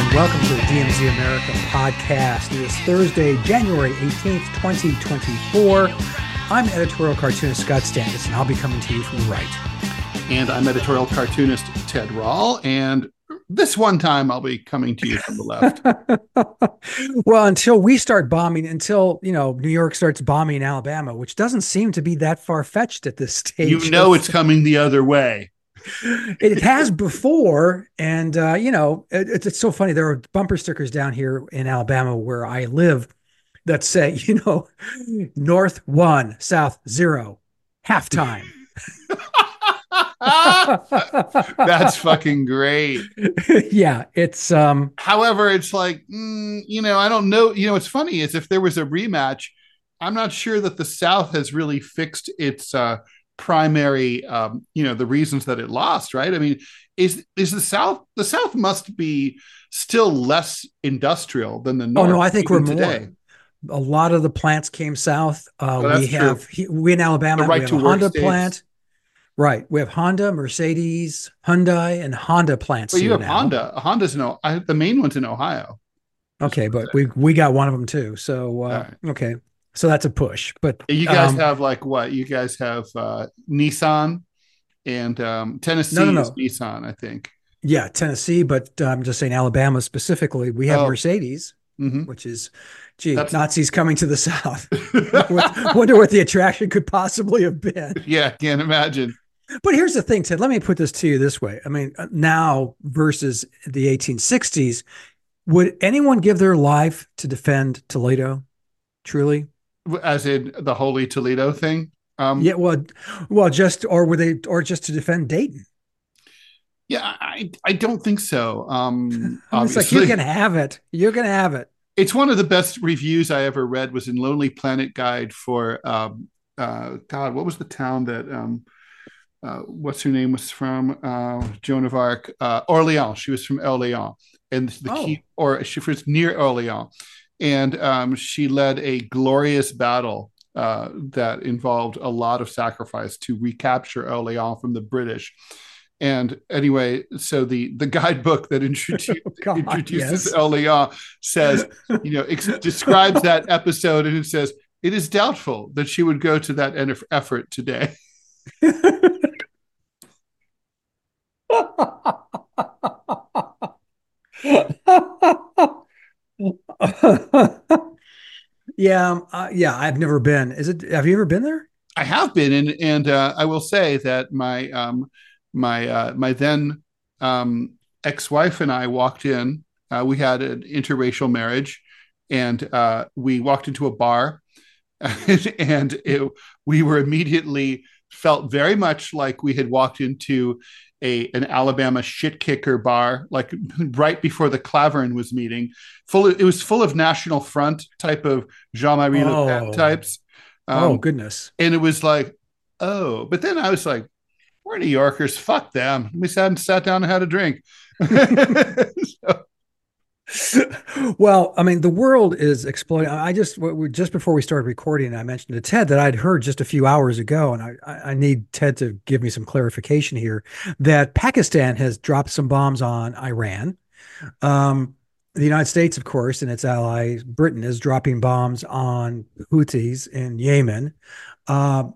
And welcome to the DMZ America podcast. It is Thursday, January 18th, 2024. I'm editorial cartoonist Scott Stantis, and I'll be coming to you from the right. And I'm editorial cartoonist Ted Rall. And this one time I'll be coming to you from the left. well, until we start bombing, until you know New York starts bombing Alabama, which doesn't seem to be that far fetched at this stage. You know it's coming the other way it has before, and uh, you know, it, it's so funny. There are bumper stickers down here in Alabama where I live that say, you know, North one, South zero, halftime. That's fucking great. yeah, it's um however, it's like mm, you know, I don't know, you know, what's funny is if there was a rematch, I'm not sure that the South has really fixed its uh primary um, you know the reasons that it lost right? I mean is is the south the south must be still less industrial than the north oh no i think we're today. more. A lot of the plants came south. Uh, oh, we have we in alabama right we have a honda states. plant. Right. We have honda mercedes hyundai and honda plants well you have now. honda. Honda's no the main one's in ohio. Okay but we we got one of them too. So uh, right. okay so that's a push. But you guys um, have like what? You guys have uh, Nissan and um, Tennessee no, no, no. is Nissan, I think. Yeah, Tennessee, but uh, I'm just saying Alabama specifically. We have oh. Mercedes, mm-hmm. which is, gee, That's... Nazis coming to the South. Wonder what the attraction could possibly have been. Yeah, can't imagine. But here's the thing, Ted. Let me put this to you this way. I mean, uh, now versus the 1860s, would anyone give their life to defend Toledo? Truly? As in the Holy Toledo thing. Um, yeah, well, well, just or were they, or just to defend Dayton? Yeah, I, I don't think so. Um, it's like you can have it. You can have it. It's one of the best reviews I ever read. Was in Lonely Planet Guide for um, uh, God. What was the town that um, uh, what's her name was from? Uh, Joan of Arc, uh, Orleans. She was from Orleans, and the oh. key, or she was near Orleans, and um, she led a glorious battle uh, that involved a lot of sacrifice to recapture Orleans from the British. And anyway, so the the guidebook that introduce, oh God, introduces yes. Says, you know, ex- describes that episode, and it says it is doubtful that she would go to that effort today. yeah, um, uh, yeah, I've never been. Is it? Have you ever been there? I have been, and and uh, I will say that my um, my uh, my then um, ex-wife and I walked in. Uh, we had an interracial marriage, and uh, we walked into a bar, and it, we were immediately felt very much like we had walked into a an Alabama shit kicker bar, like right before the Klavern was meeting. Full, of, it was full of National Front type of Jean Marie Le Pen oh. types. Um, oh goodness! And it was like, oh, but then I was like, we're New Yorkers. Fuck them. We sat and sat down and had a drink. so, well, I mean, the world is exploding. I just just before we started recording, I mentioned to Ted that I'd heard just a few hours ago, and I, I need Ted to give me some clarification here that Pakistan has dropped some bombs on Iran. Um, the United States, of course, and its ally Britain is dropping bombs on Houthis in Yemen. Uh,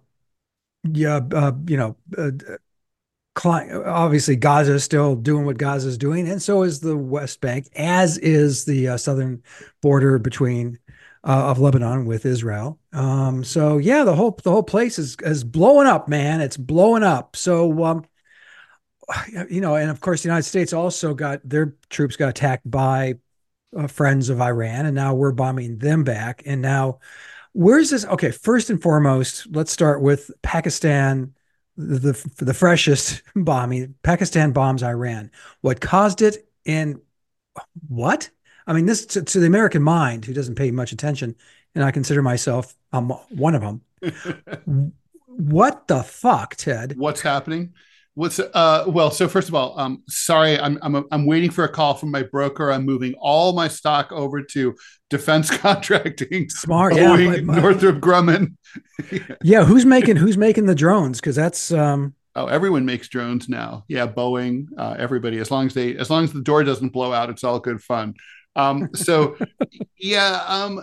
yeah, uh, you know, uh, obviously Gaza is still doing what Gaza is doing, and so is the West Bank, as is the uh, southern border between uh, of Lebanon with Israel. Um, so yeah, the whole the whole place is is blowing up, man. It's blowing up. So um, you know, and of course, the United States also got their troops got attacked by uh, friends of Iran, and now we're bombing them back. And now, where's this? Okay, first and foremost, let's start with Pakistan the the freshest bombing. Pakistan bombs Iran. What caused it and what? I mean, this to, to, the American mind, who doesn't pay much attention, and I consider myself um, one of them. what the fuck, Ted? What's happening? What's uh well, so first of all, um sorry, I'm I'm I'm waiting for a call from my broker. I'm moving all my stock over to defense contracting. Smart, Boeing, yeah. Northrop Grumman. yeah, who's making who's making the drones? Because that's um Oh, everyone makes drones now. Yeah, Boeing, uh, everybody. As long as they, as long as the door doesn't blow out, it's all good fun. Um, so, yeah. Um,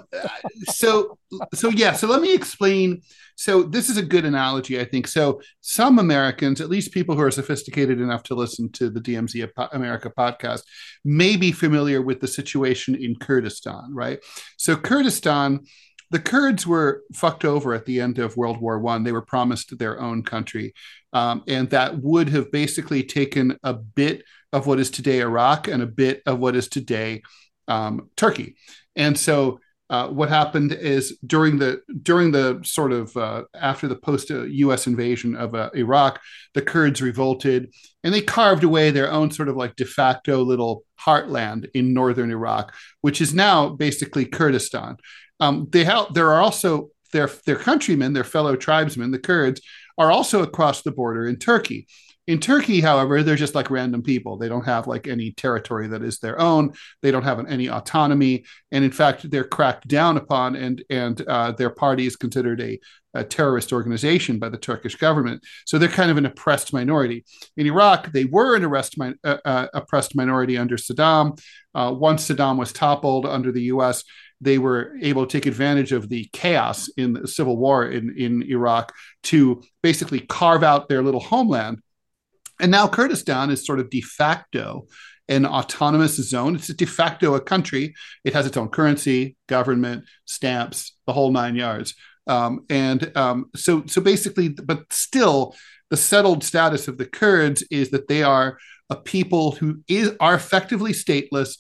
so, so yeah. So let me explain. So this is a good analogy, I think. So some Americans, at least people who are sophisticated enough to listen to the DMZ America podcast, may be familiar with the situation in Kurdistan, right? So Kurdistan the Kurds were fucked over at the end of World War One. They were promised their own country, um, and that would have basically taken a bit of what is today Iraq and a bit of what is today um, Turkey. And so, uh, what happened is during the during the sort of uh, after the post U.S. invasion of uh, Iraq, the Kurds revolted and they carved away their own sort of like de facto little heartland in northern Iraq, which is now basically Kurdistan. Um, they have there are also their their countrymen, their fellow tribesmen, the Kurds, are also across the border in Turkey. In Turkey, however, they're just like random people. They don't have like any territory that is their own. They don't have any autonomy, and in fact, they're cracked down upon, and and uh, their party is considered a, a, terrorist organization by the Turkish government. So they're kind of an oppressed minority. In Iraq, they were an arrest, uh, uh, oppressed minority under Saddam. Uh, once Saddam was toppled under the U.S., they were able to take advantage of the chaos in the civil war in, in Iraq to basically carve out their little homeland. And now Kurdistan is sort of de facto an autonomous zone. It's de facto a country. It has its own currency, government, stamps, the whole nine yards. Um, and um, so, so basically, but still, the settled status of the Kurds is that they are a people who is are effectively stateless,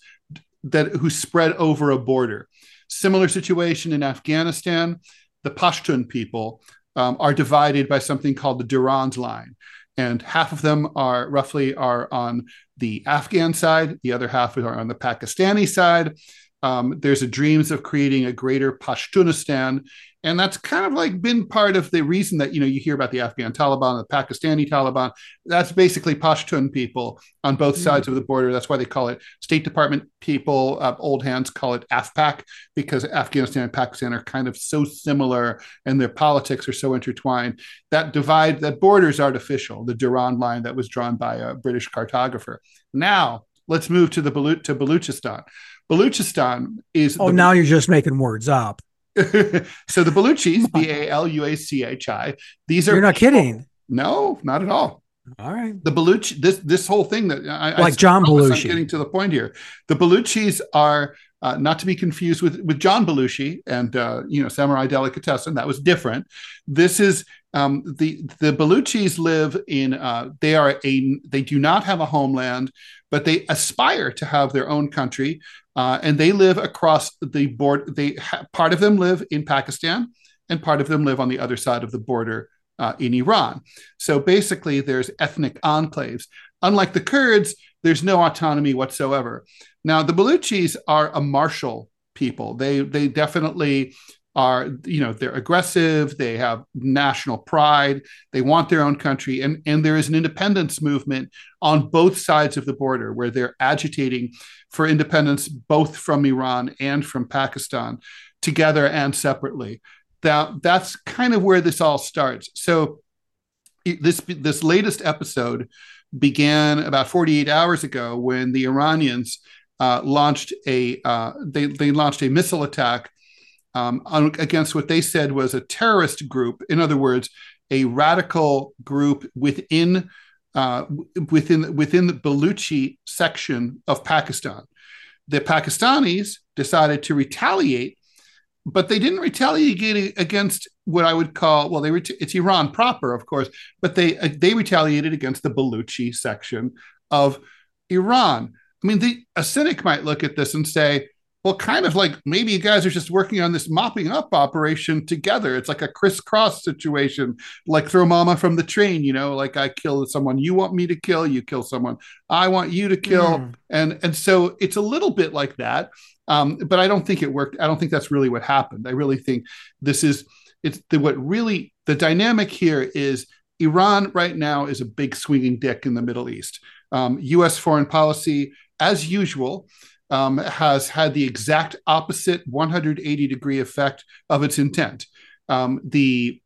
that who spread over a border. Similar situation in Afghanistan. The Pashtun people um, are divided by something called the Durand Line, and half of them are roughly are on the Afghan side, the other half are on the Pakistani side. Um, there's a dreams of creating a greater Pashtunistan, and that's kind of like been part of the reason that you know you hear about the Afghan Taliban, the Pakistani Taliban. That's basically Pashtun people on both mm. sides of the border. That's why they call it State Department people. Uh, old hands call it AFPAK because Afghanistan and Pakistan are kind of so similar, and their politics are so intertwined. That divide, that border is artificial. The Durand line that was drawn by a British cartographer. Now let's move to the Balu- to Baluchistan. Baluchistan is. Oh, the, now you're just making words up. so the Baluchis, B A L U A C H I. These are. You're not people, kidding. No, not at all. All right. The Baluchi, this this whole thing that I like I, John Belushi. I'm getting to the point here. The Baluchis are uh, not to be confused with with John Belushi and uh, you know Samurai Delicatessen. That was different. This is um, the the Baluchis live in. Uh, they are a. They do not have a homeland, but they aspire to have their own country, uh, and they live across the board. They ha- part of them live in Pakistan, and part of them live on the other side of the border uh, in Iran. So basically, there's ethnic enclaves. Unlike the Kurds, there's no autonomy whatsoever. Now, the Baluchis are a martial people. They they definitely are you know they're aggressive they have national pride they want their own country and and there is an independence movement on both sides of the border where they're agitating for independence both from Iran and from Pakistan together and separately. That that's kind of where this all starts. So this this latest episode began about 48 hours ago when the Iranians uh, launched a uh, they they launched a missile attack um, against what they said was a terrorist group. In other words, a radical group within uh, within within the Baluchi section of Pakistan. The Pakistanis decided to retaliate but they didn't retaliate against what I would call well, they it's Iran proper, of course, but they uh, they retaliated against the Baluchi section of Iran. I mean, the, a cynic might look at this and say, well, kind of like maybe you guys are just working on this mopping up operation together. It's like a crisscross situation, like throw mama from the train, you know, like I kill someone you want me to kill, you kill someone I want you to kill. Mm. And and so it's a little bit like that. Um, but I don't think it worked. I don't think that's really what happened. I really think this is it's the, what really the dynamic here is Iran right now is a big swinging dick in the Middle East. Um, U.S. foreign policy, as usual, um, has had the exact opposite 180 degree effect of its intent. Um, the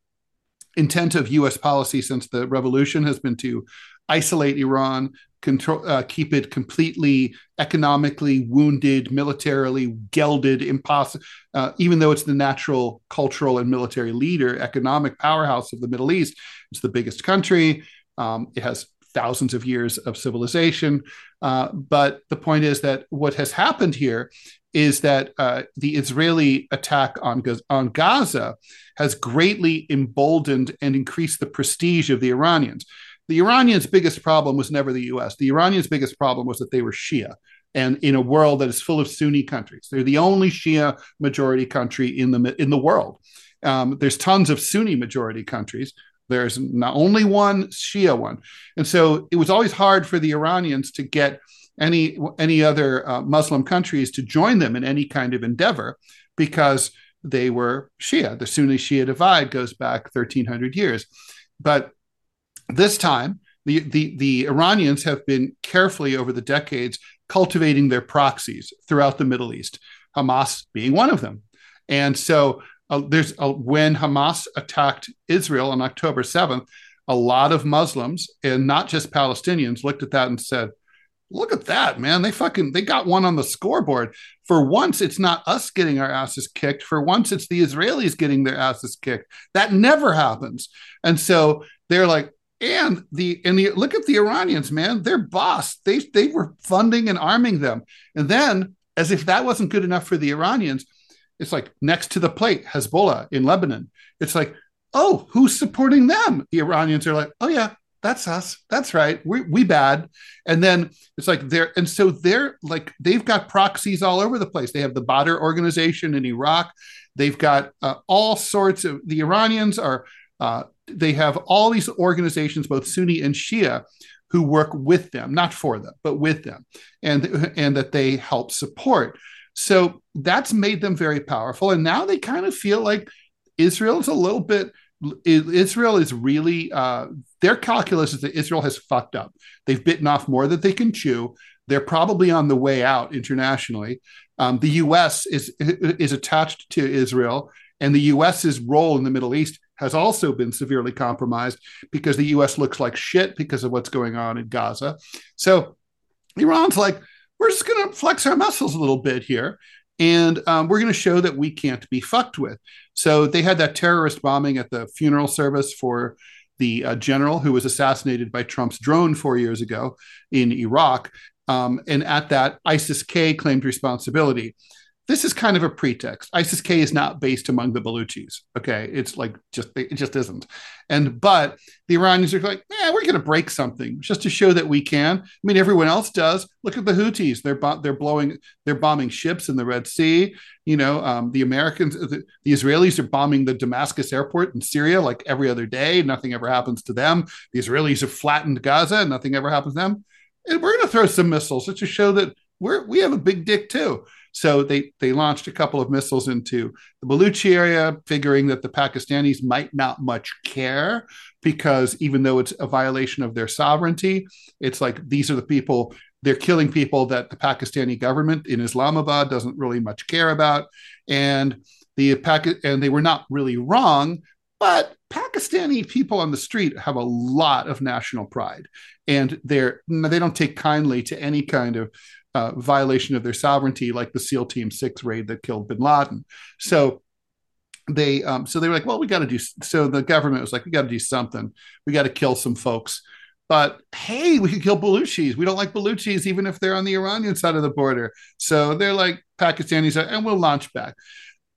intent of U.S. policy since the revolution has been to isolate Iran, control, uh, keep it completely economically wounded, militarily gelded, impossible. Uh, even though it's the natural cultural and military leader, economic powerhouse of the Middle East, it's the biggest country. Um, it has thousands of years of civilization. Uh, but the point is that what has happened here is that uh, the Israeli attack on, on Gaza has greatly emboldened and increased the prestige of the Iranians. The Iranians' biggest problem was never the US. The Iranians' biggest problem was that they were Shia. And in a world that is full of Sunni countries, they're the only Shia majority country in the in the world. Um, there's tons of Sunni majority countries, there's not only one Shia one, and so it was always hard for the Iranians to get any any other uh, Muslim countries to join them in any kind of endeavor because they were Shia. The Sunni Shia divide goes back 1300 years, but this time the, the the Iranians have been carefully over the decades cultivating their proxies throughout the Middle East, Hamas being one of them, and so uh, there's when Hamas attacked Israel on October 7th, a lot of Muslims and not just Palestinians looked at that and said, look at that, man. They fucking they got one on the scoreboard. For once, it's not us getting our asses kicked. For once, it's the Israelis getting their asses kicked. That never happens. And so they're like, and the and the look at the Iranians, man. They're boss. They they were funding and arming them. And then, as if that wasn't good enough for the Iranians, it's like next to the plate, Hezbollah in Lebanon. It's like, oh, who's supporting them? The Iranians are like, oh yeah, that's us. That's right. We we bad. And then it's like they're and so they're like they've got proxies all over the place. They have the Badr organization in Iraq. They've got uh, all sorts of the Iranians are. Uh, they have all these organizations, both Sunni and Shia, who work with them, not for them, but with them, and and that they help support. So that's made them very powerful. And now they kind of feel like Israel is a little bit, Israel is really, uh, their calculus is that Israel has fucked up. They've bitten off more than they can chew. They're probably on the way out internationally. Um, the U.S. is is attached to Israel, and the U.S.'s role in the Middle East has also been severely compromised because the U.S. looks like shit because of what's going on in Gaza. So Iran's like, we're just going to flex our muscles a little bit here. And um, we're going to show that we can't be fucked with. So they had that terrorist bombing at the funeral service for the uh, general who was assassinated by Trump's drone four years ago in Iraq. Um, and at that, ISIS K claimed responsibility this is kind of a pretext. ISIS K is not based among the Baluchis. Okay, it's like just it just isn't. And but the Iranians are like, yeah, we're going to break something just to show that we can. I mean, everyone else does. Look at the Houthis; they're bo- they're blowing, they're bombing ships in the Red Sea. You know, um, the Americans, the, the Israelis are bombing the Damascus airport in Syria like every other day. Nothing ever happens to them. The Israelis have flattened Gaza, nothing ever happens to them. And we're going to throw some missiles just to show that we're we have a big dick too. So they they launched a couple of missiles into the Baluchi area, figuring that the Pakistanis might not much care because even though it's a violation of their sovereignty, it's like these are the people they're killing people that the Pakistani government in Islamabad doesn't really much care about, and the and they were not really wrong, but Pakistani people on the street have a lot of national pride, and they're they don't take kindly to any kind of uh, violation of their sovereignty, like the SEAL Team Six raid that killed Bin Laden. So they, um, so they were like, well, we got to do. So the government was like, we got to do something. We got to kill some folks. But hey, we could kill Baluchis. We don't like Baluchis, even if they're on the Iranian side of the border. So they're like Pakistanis, and we'll launch back.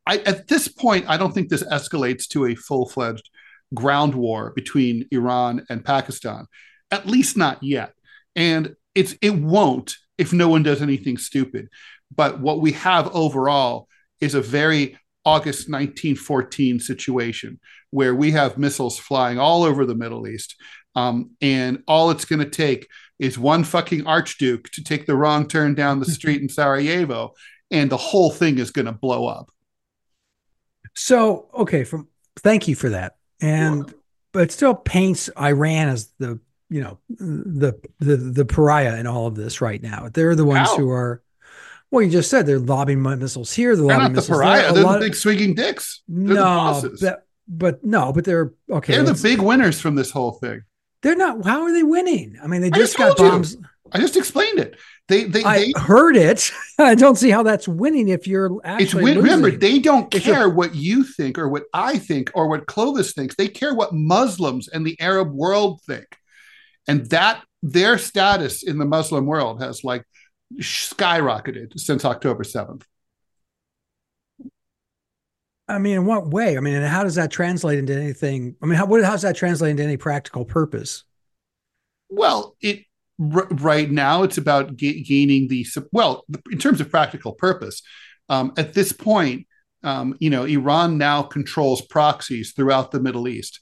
I, at this point, I don't think this escalates to a full fledged ground war between Iran and Pakistan, at least not yet. And it's it won't if no one does anything stupid. But what we have overall is a very August 1914 situation where we have missiles flying all over the Middle East. Um, and all it's going to take is one fucking archduke to take the wrong turn down the street in Sarajevo, and the whole thing is going to blow up. So, okay, from thank you for that. And but it still paints Iran as the you know the the the pariah in all of this right now. They're the ones How? who are. Well, you just said they're lobbing missiles here. They're, they're not the pariah. They're the big swinging dicks. They're no, the but no, but they're okay. They're the big winners from this whole thing. they're not. How are they winning? I mean, they just just got told you. bombs. I just explained it. They they, I they heard it. I don't see how that's winning if you're it's actually win- remember they don't care what you think or what I think or what Clovis thinks. They care what Muslims and the Arab world think, and that their status in the Muslim world has like skyrocketed since October seventh. I mean, in what way? I mean, and how does that translate into anything? I mean, how what, how does that translate into any practical purpose? Well, it r- right now it's about ga- gaining the well in terms of practical purpose. Um, at this point, um, you know, Iran now controls proxies throughout the Middle East,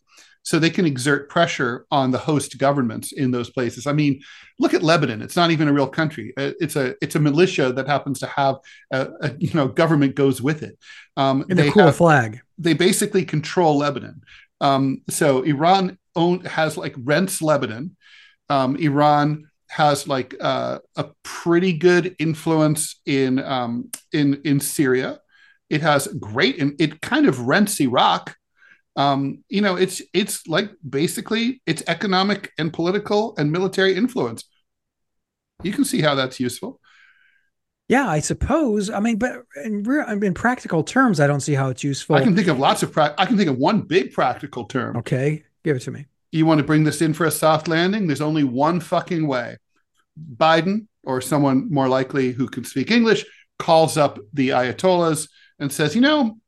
so they can exert pressure on the host governments in those places. I mean, look at Lebanon; it's not even a real country. Uh, It's a it's a militia that happens to have a, a you know government goes with it. Um, In they the cool have- flag. they basically control Lebanon. Um, so Iran own, has like rents Lebanon. Um, Iran has like uh, a pretty good influence in um, in in Syria. It has great and it kind of rents Iraq. Um, you know, it's it's like basically it's economic and political and military influence. You can see how that's useful. Yeah, I suppose. I mean, but in, real, in practical terms, I don't see how it's useful. I can think of lots of pra- I can think of one big practical term. okay, give it to me. you want to bring this in for a soft landing, there's only one fucking way. Biden or someone more likely who can speak English calls up the Ayatollahs and says, you know,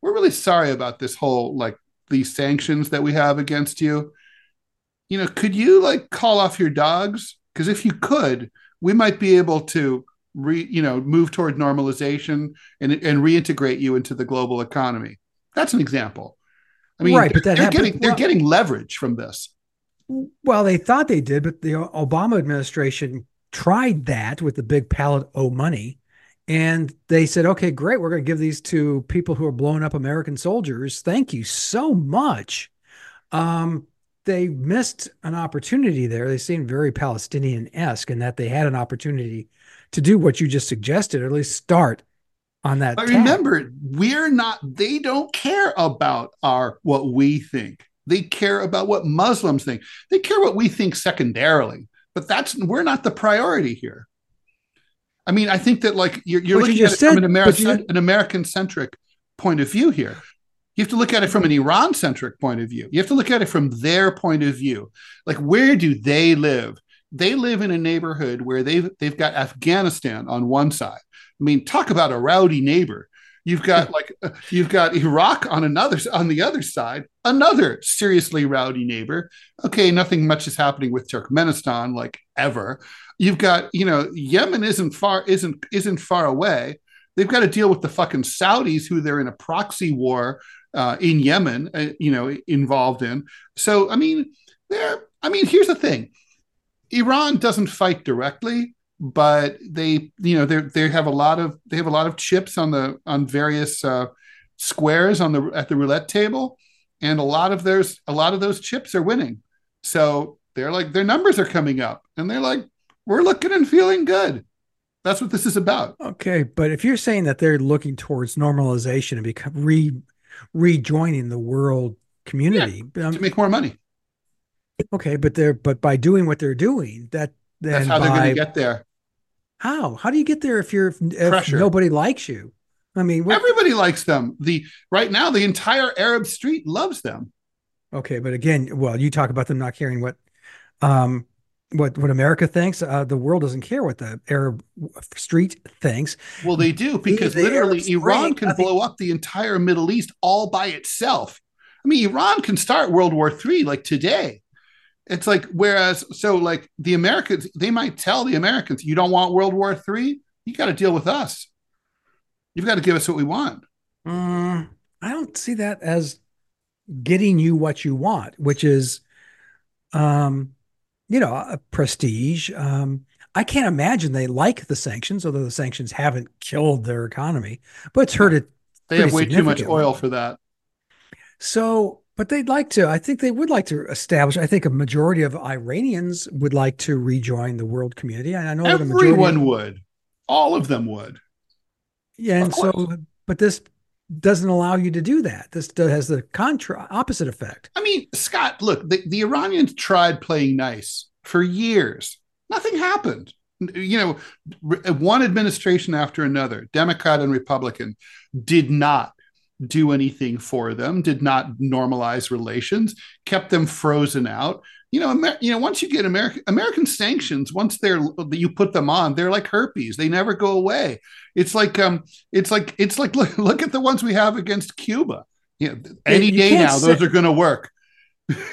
we're really sorry about this whole like these sanctions that we have against you. You know, could you like call off your dogs? Because if you could, we might be able to re, you know, move toward normalization and and reintegrate you into the global economy. That's an example. I mean, Right, but that they're happened- getting they're well- getting leverage from this. Well, they thought they did, but the Obama administration tried that with the big pallet o money. And they said, okay, great. We're going to give these to people who are blowing up American soldiers. Thank you so much. Um, they missed an opportunity there. They seemed very Palestinian esque in that they had an opportunity to do what you just suggested, or at least start on that. But remember, we're not, they don't care about our what we think. They care about what Muslims think. They care what we think secondarily. But that's we're not the priority here. I mean, I think that like you're, you're But you looking at it from an, but you- Ameri- an American centric point of view here. You have to look at it from an Iran centric point of view. You have to look at it from their point of view. Like, where do they live? They live in a neighborhood where they've they've got Afghanistan on one side. I mean, talk about a rowdy neighbor. You've got like you've got Iraq on another on the other side, another seriously rowdy neighbor. Okay, nothing much is happening with Turkmenistan like ever. You've got you know Yemen isn't far isn't isn't far away. They've got to deal with the fucking Saudis who they're in a proxy war uh, in Yemen, uh, you know, involved in. So I mean, there. I mean, here's the thing: Iran doesn't fight directly, but they, you know, they they have a lot of they have a lot of chips on the on various uh, squares on the at the roulette table, and a lot of there's a lot of those chips are winning. So they're like their numbers are coming up, and they're like, we're looking and feeling good. That's what this is about. Okay, but if you're saying that they're looking towards normalization and become re rejoining the world community, um, To make more money. okay, but they're but by doing what they're doing, that then That's how they're going to get there. how how do you get there if you're if Pressure. nobody likes you? I mean, what, Everybody likes them. The right now, the entire Arab street loves them. okay, but again, well, you talk about them not caring what um what what America thinks. Uh, the world doesn't care what the Arab street thinks. Well, they do because the literally Iran can blow up the entire Middle East all by itself. I mean, Iran can start World War III like today. It's like whereas so like the Americans, they might tell the Americans, "You don't want World War III? You got to deal with us. You've got to give us what we want." Mm, I don't see that as getting you what you want, which is, um, you know, a prestige. Um, I can't imagine they like the sanctions, although the sanctions haven't killed their economy, but it's hurt it. They have way too much oil for that. So, but they'd like to. I think they would like to establish. I think a majority of Iranians would like to rejoin the world community. And I know that a majority. Everyone would. All of them would. Yeah, and so, but this doesn't allow you to do that. This has the contra opposite effect. I mean, Scott, look, the, the Iranians tried playing nice for years. Nothing happened. You know, uh, one administration after another, Democrat and Republican, did not do anything for them, did not normalize relations, kept them frozen out. You know, Amer- you know, once you get American American sanctions, once they're you put them on, they're like herpes; they never go away. It's like um, it's like it's like look, look at the ones we have against Cuba. You know, any you day now, say- those are going to work.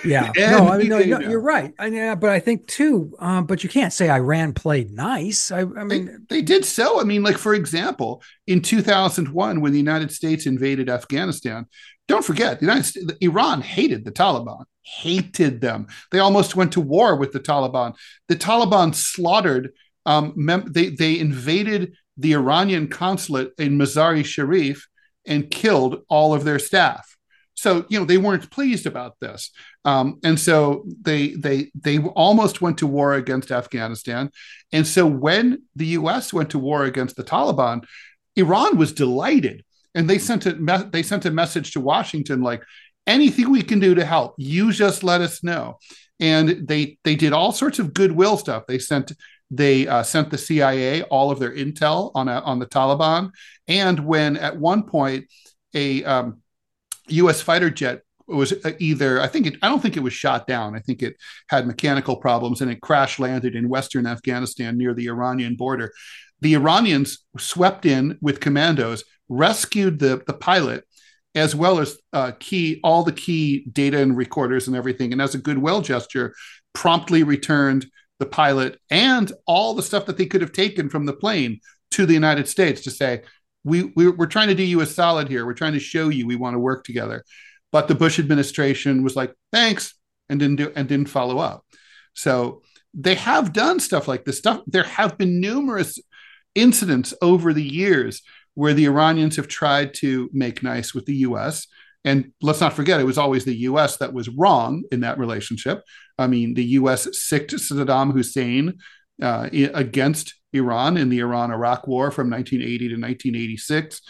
Yeah, no, I mean, no, no, you're right. I mean, but I think too, um, but you can't say Iran played nice. I, I mean, they, they, did so. I mean, like for example, in 2001, when the United States invaded Afghanistan, don't forget, the United States, Iran hated the Taliban, hated them. They almost went to war with the Taliban. The Taliban slaughtered. Um, mem- they they invaded the Iranian consulate in Mazar-e Sharif and killed all of their staff so you know they weren't pleased about this, um, and so they they they almost went to war against Afghanistan. And so when the U.S. went to war against the Taliban, Iran was delighted, and they sent a me- they sent a message to Washington like anything we can do to help, you just let us know. And they they did all sorts of goodwill stuff. They sent they uh, sent the CIA all of their intel on a, on the Taliban, and when at one point a um, U.S. fighter jet was either I think it I don't think it was shot down. I think it had mechanical problems and it crash landed in western Afghanistan near the Iranian border. The Iranians swept in with commandos, rescued the the pilot as well as uh, key all the key data and recorders and everything, and as a goodwill gesture, promptly returned the pilot and all the stuff that they could have taken from the plane to the United States to say, we, we we're trying to do you a solid here. We're trying to show you we want to work together. But the Bush administration was like, thanks, and didn't do and didn't follow up. So they have done stuff like this stuff. There have been numerous incidents over the years where the Iranians have tried to make nice with the US. And let's not forget, it was always the US that was wrong in that relationship. I mean, the US sicked Saddam Hussein uh, against Iran in the Iran Iraq War from 1980 to 1986,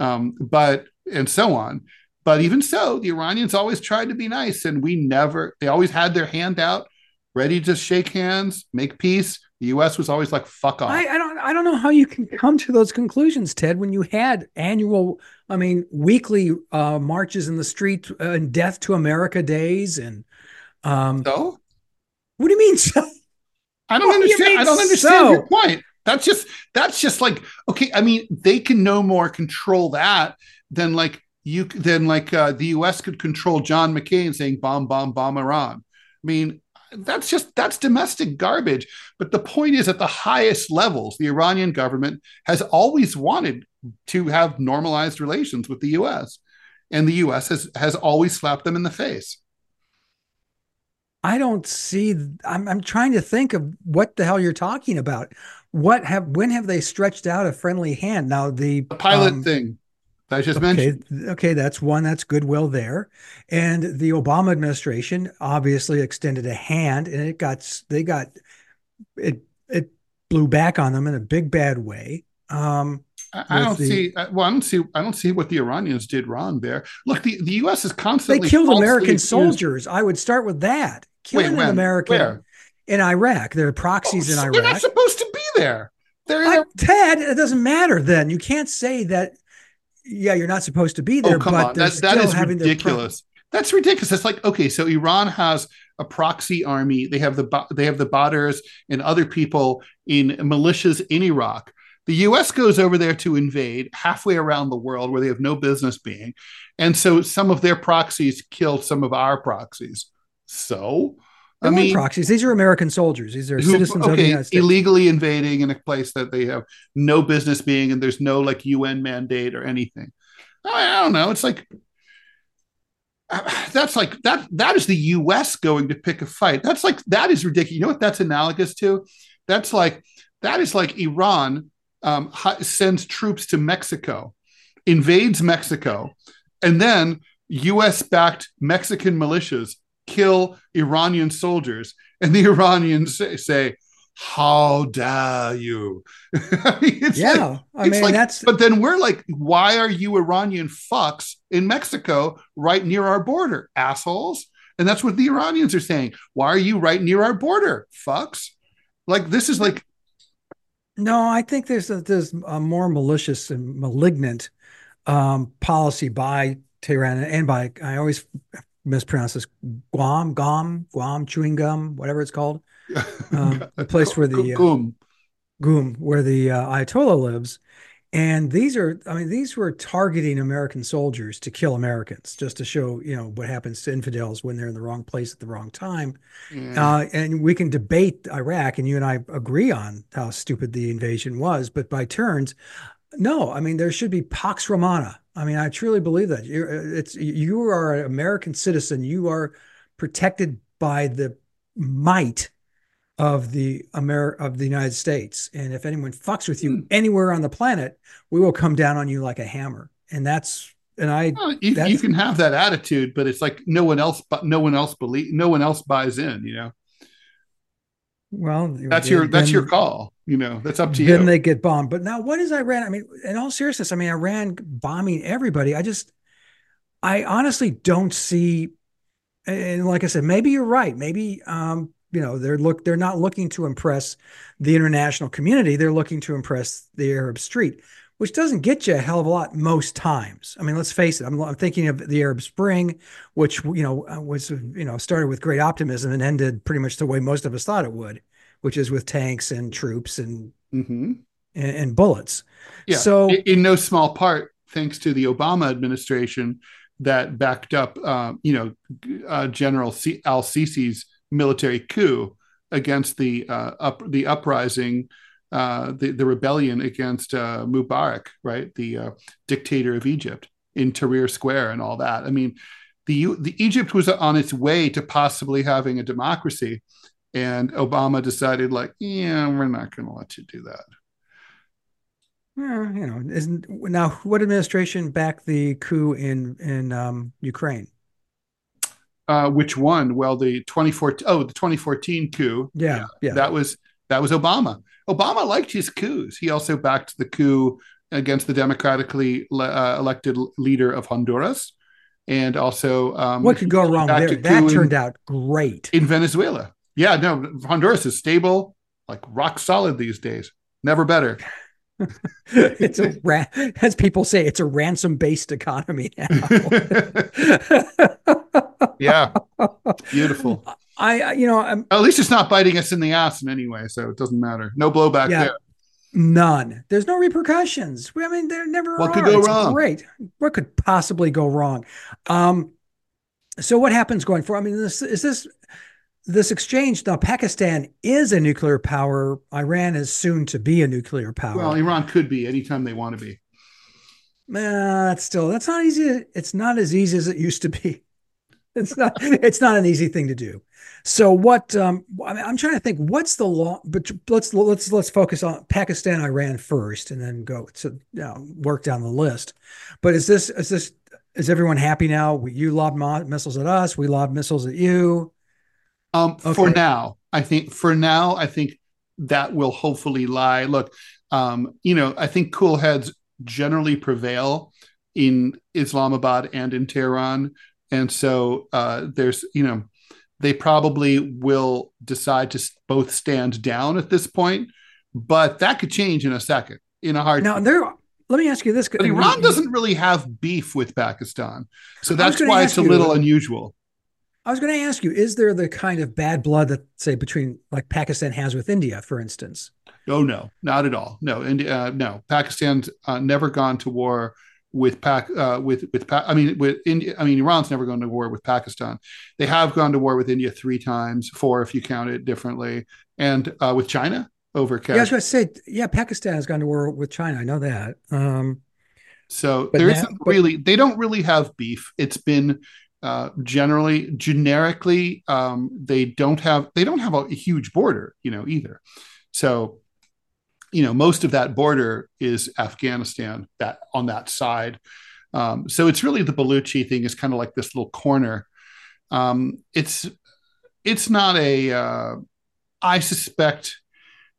um, but and so on. But even so, the Iranians always tried to be nice, and we never. They always had their hand out, ready to shake hands, make peace. The U.S. was always like, "Fuck off." I, I don't. I don't know how you can come to those conclusions, Ted. When you had annual, I mean, weekly uh, marches in the street uh, and "Death to America" days, and um, so. What do you mean? So? I don't understand. I don't understand so? your point. That's just that's just like okay. I mean, they can no more control that than like you than like uh, the U.S. could control John McCain saying bomb, bomb, bomb Iran. I mean, that's just that's domestic garbage. But the point is, at the highest levels, the Iranian government has always wanted to have normalized relations with the U.S. and the U.S. has has always slapped them in the face. I don't see. I'm, I'm trying to think of what the hell you're talking about. What have when have they stretched out a friendly hand? Now the, the pilot um, thing I just okay, mentioned. Okay, that's one. That's goodwill there, and the Obama administration obviously extended a hand, and it got they got it it blew back on them in a big bad way. Um, I, don't the, see. Well, I don't see. I don't see what the Iranians did wrong there. Look, the, the U.S. is constantly they killed American soldiers. I would start with that killing Wait, an American Where? in Iraq. There are proxies oh, in Iraq. They're not supposed to be there. They're, I, Ted, it doesn't matter then. You can't say that, yeah, you're not supposed to be oh, there, oh, come but on. That, that is ridiculous. That's ridiculous. It's like, okay, so Iran has a proxy army. They have the they have the Badrs and other people in militias in Iraq. The US goes over there to invade halfway around the world where they have no business being. And so some of their proxies kill some of our proxies. So, I mean, proxies. These are American soldiers. These are who, citizens okay, of the United States. illegally invading in a place that they have no business being, and there's no like UN mandate or anything. I, I don't know. It's like that's like that. That is the U.S. going to pick a fight. That's like that is ridiculous. You know what that's analogous to? That's like that is like Iran um, sends troops to Mexico, invades Mexico, and then U.S. backed Mexican militias kill Iranian soldiers, and the Iranians say, say how dare you? I mean, yeah, like, I mean like, that's. But then we're like, why are you Iranian fucks in Mexico, right near our border, assholes? And that's what the Iranians are saying. Why are you right near our border, fucks? Like this is like. No, I think there's a, there's a more malicious and malignant um, policy by Tehran and by I always mispronounce this Guam, Guam, Guam chewing gum, whatever it's called. Um, the place where the Gum, Gum, where the uh, Ayatollah lives, and these are, I mean, these were targeting American soldiers to kill Americans, just to show, you know, what happens to infidels when they're in the wrong place at the wrong time. Mm. Uh, and we can debate Iraq, and you and I agree on how stupid the invasion was, but by turns, no, I mean, there should be Pax Romana. I mean, I truly believe that. You're, it's you are an American citizen. You are protected by the might of the Amer- of the United States. And if anyone fucks with you mm. anywhere on the planet, we will come down on you like a hammer. And that's and I well, you, you, can have that attitude, but it's like no one else but no one else believe no one else buys in, you know. Well, that's your that's your call. You know, that's up to then you. Then they get bombed. But now, what is Iran? I mean, in all seriousness, I mean, Iran bombing everybody. I just, I honestly don't see. And like I said, maybe you're right. Maybe um, you know they're look they're not looking to impress the international community they're looking to impress the arab street which doesn't get you a hell of a lot most times i mean let's face it i'm, I'm thinking of the arab spring which you know uh, was you know started with great optimism and ended pretty much the way most of us thought it would which is with tanks and troops and mm-hmm. and, and, bullets yeah so in, in, no small part thanks to the obama administration that backed up uh, you know uh, general C- al-sisi's military coup against the uh, up the uprising, uh, the the rebellion against uh, Mubarak, right, the uh, dictator of Egypt in Tahrir Square and all that. I mean, the the Egypt was on its way to possibly having a democracy, and Obama decided like, yeah, we're not going to let you do that. Yeah, you know, isn't now what administration backed the coup in in um, Ukraine? Uh, which one? Well, the 2014 oh the 2014 coup. Yeah, yeah, That was that was Obama. Obama liked his coups. He also backed the coup against the democratically uh, elected leader of Honduras, and also um, what could go wrong there? That turned in, out great in Venezuela. Yeah, no, Honduras is stable, like rock solid these days. Never better. it's a ra- as people say, it's a ransom based economy now. yeah, beautiful. I, you know, I'm, at least it's not biting us in the ass in any way, so it doesn't matter. No blowback yeah, there. None. There's no repercussions. I mean, there never what are. could go it's wrong? Great. What could possibly go wrong? Um, so what happens going forward? I mean, this is this this exchange now pakistan is a nuclear power iran is soon to be a nuclear power well iran could be anytime they want to be uh, that's still that's not easy it's not as easy as it used to be it's not it's not an easy thing to do. So what um I mean, i'm trying to think what's the law but let's let's let's focus on pakistan iran first and then go to you know, work down the list. But is this is this is everyone happy now? You lob missiles at us we lob missiles at you? Um, okay. For now, I think for now, I think that will hopefully lie. Look, um, you know, I think cool heads generally prevail in Islamabad and in Tehran, and so uh, there's, you know, they probably will decide to both stand down at this point, but that could change in a second, in a heart. Now there. Let me ask you this: but Iran doesn't really have beef with Pakistan, so that's why it's a little you, unusual. I was going to ask you, is there the kind of bad blood that, say, between like Pakistan has with India, for instance? Oh no, not at all. No, India, uh, no. Pakistan's uh, never gone to war with Pak, uh, with with pa- I mean, with India. I mean, Iran's never gone to war with Pakistan. They have gone to war with India three times, four if you count it differently, and uh, with China over. Kashmir. Yeah, I was going to say, yeah, Pakistan has gone to war with China. I know that. Um, so there isn't really. They don't really have beef. It's been uh, generally generically um, they don't have they don't have a, a, huge border you know either so you know most of that border is afghanistan that on that side um, so it's really the baluchi thing is kind of like this little corner um, it's it's not a uh, I suspect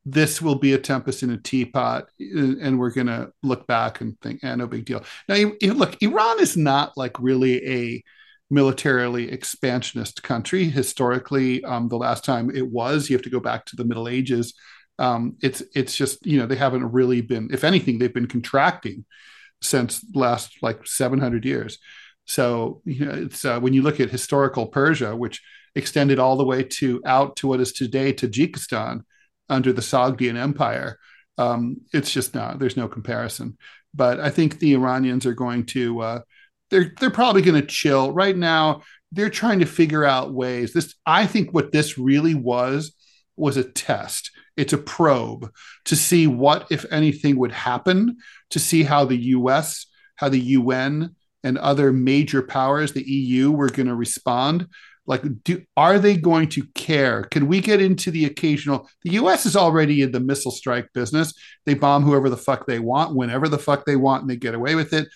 this will be a tempest in a teapot, and we're going to look back and think, "eh, no big deal." Now, you, you look, Iran is not like really a militarily expansionist country historically. Um, the last time it was, you have to go back to the Middle Ages. Um, it's it's just you know they haven't really been, if anything, they've been contracting since last like 700 years. So you know, it's uh, when you look at historical Persia, which extended all the way to out to what is today Tajikistan under the Sogdian Empire. Um, it's just not. There's no comparison. But I think the Iranians are going to. Uh, they're they're probably going to chill right now. They're trying to figure out ways. This I think what this really was was a test. It's a probe to see what, if anything, would happen. To see how the U.S., how the UN, and other major powers, the EU, were going to respond like do are they going to care can we get into the occasional the us is already in the missile strike business they bomb whoever the fuck they want whenever the fuck they want and they get away with it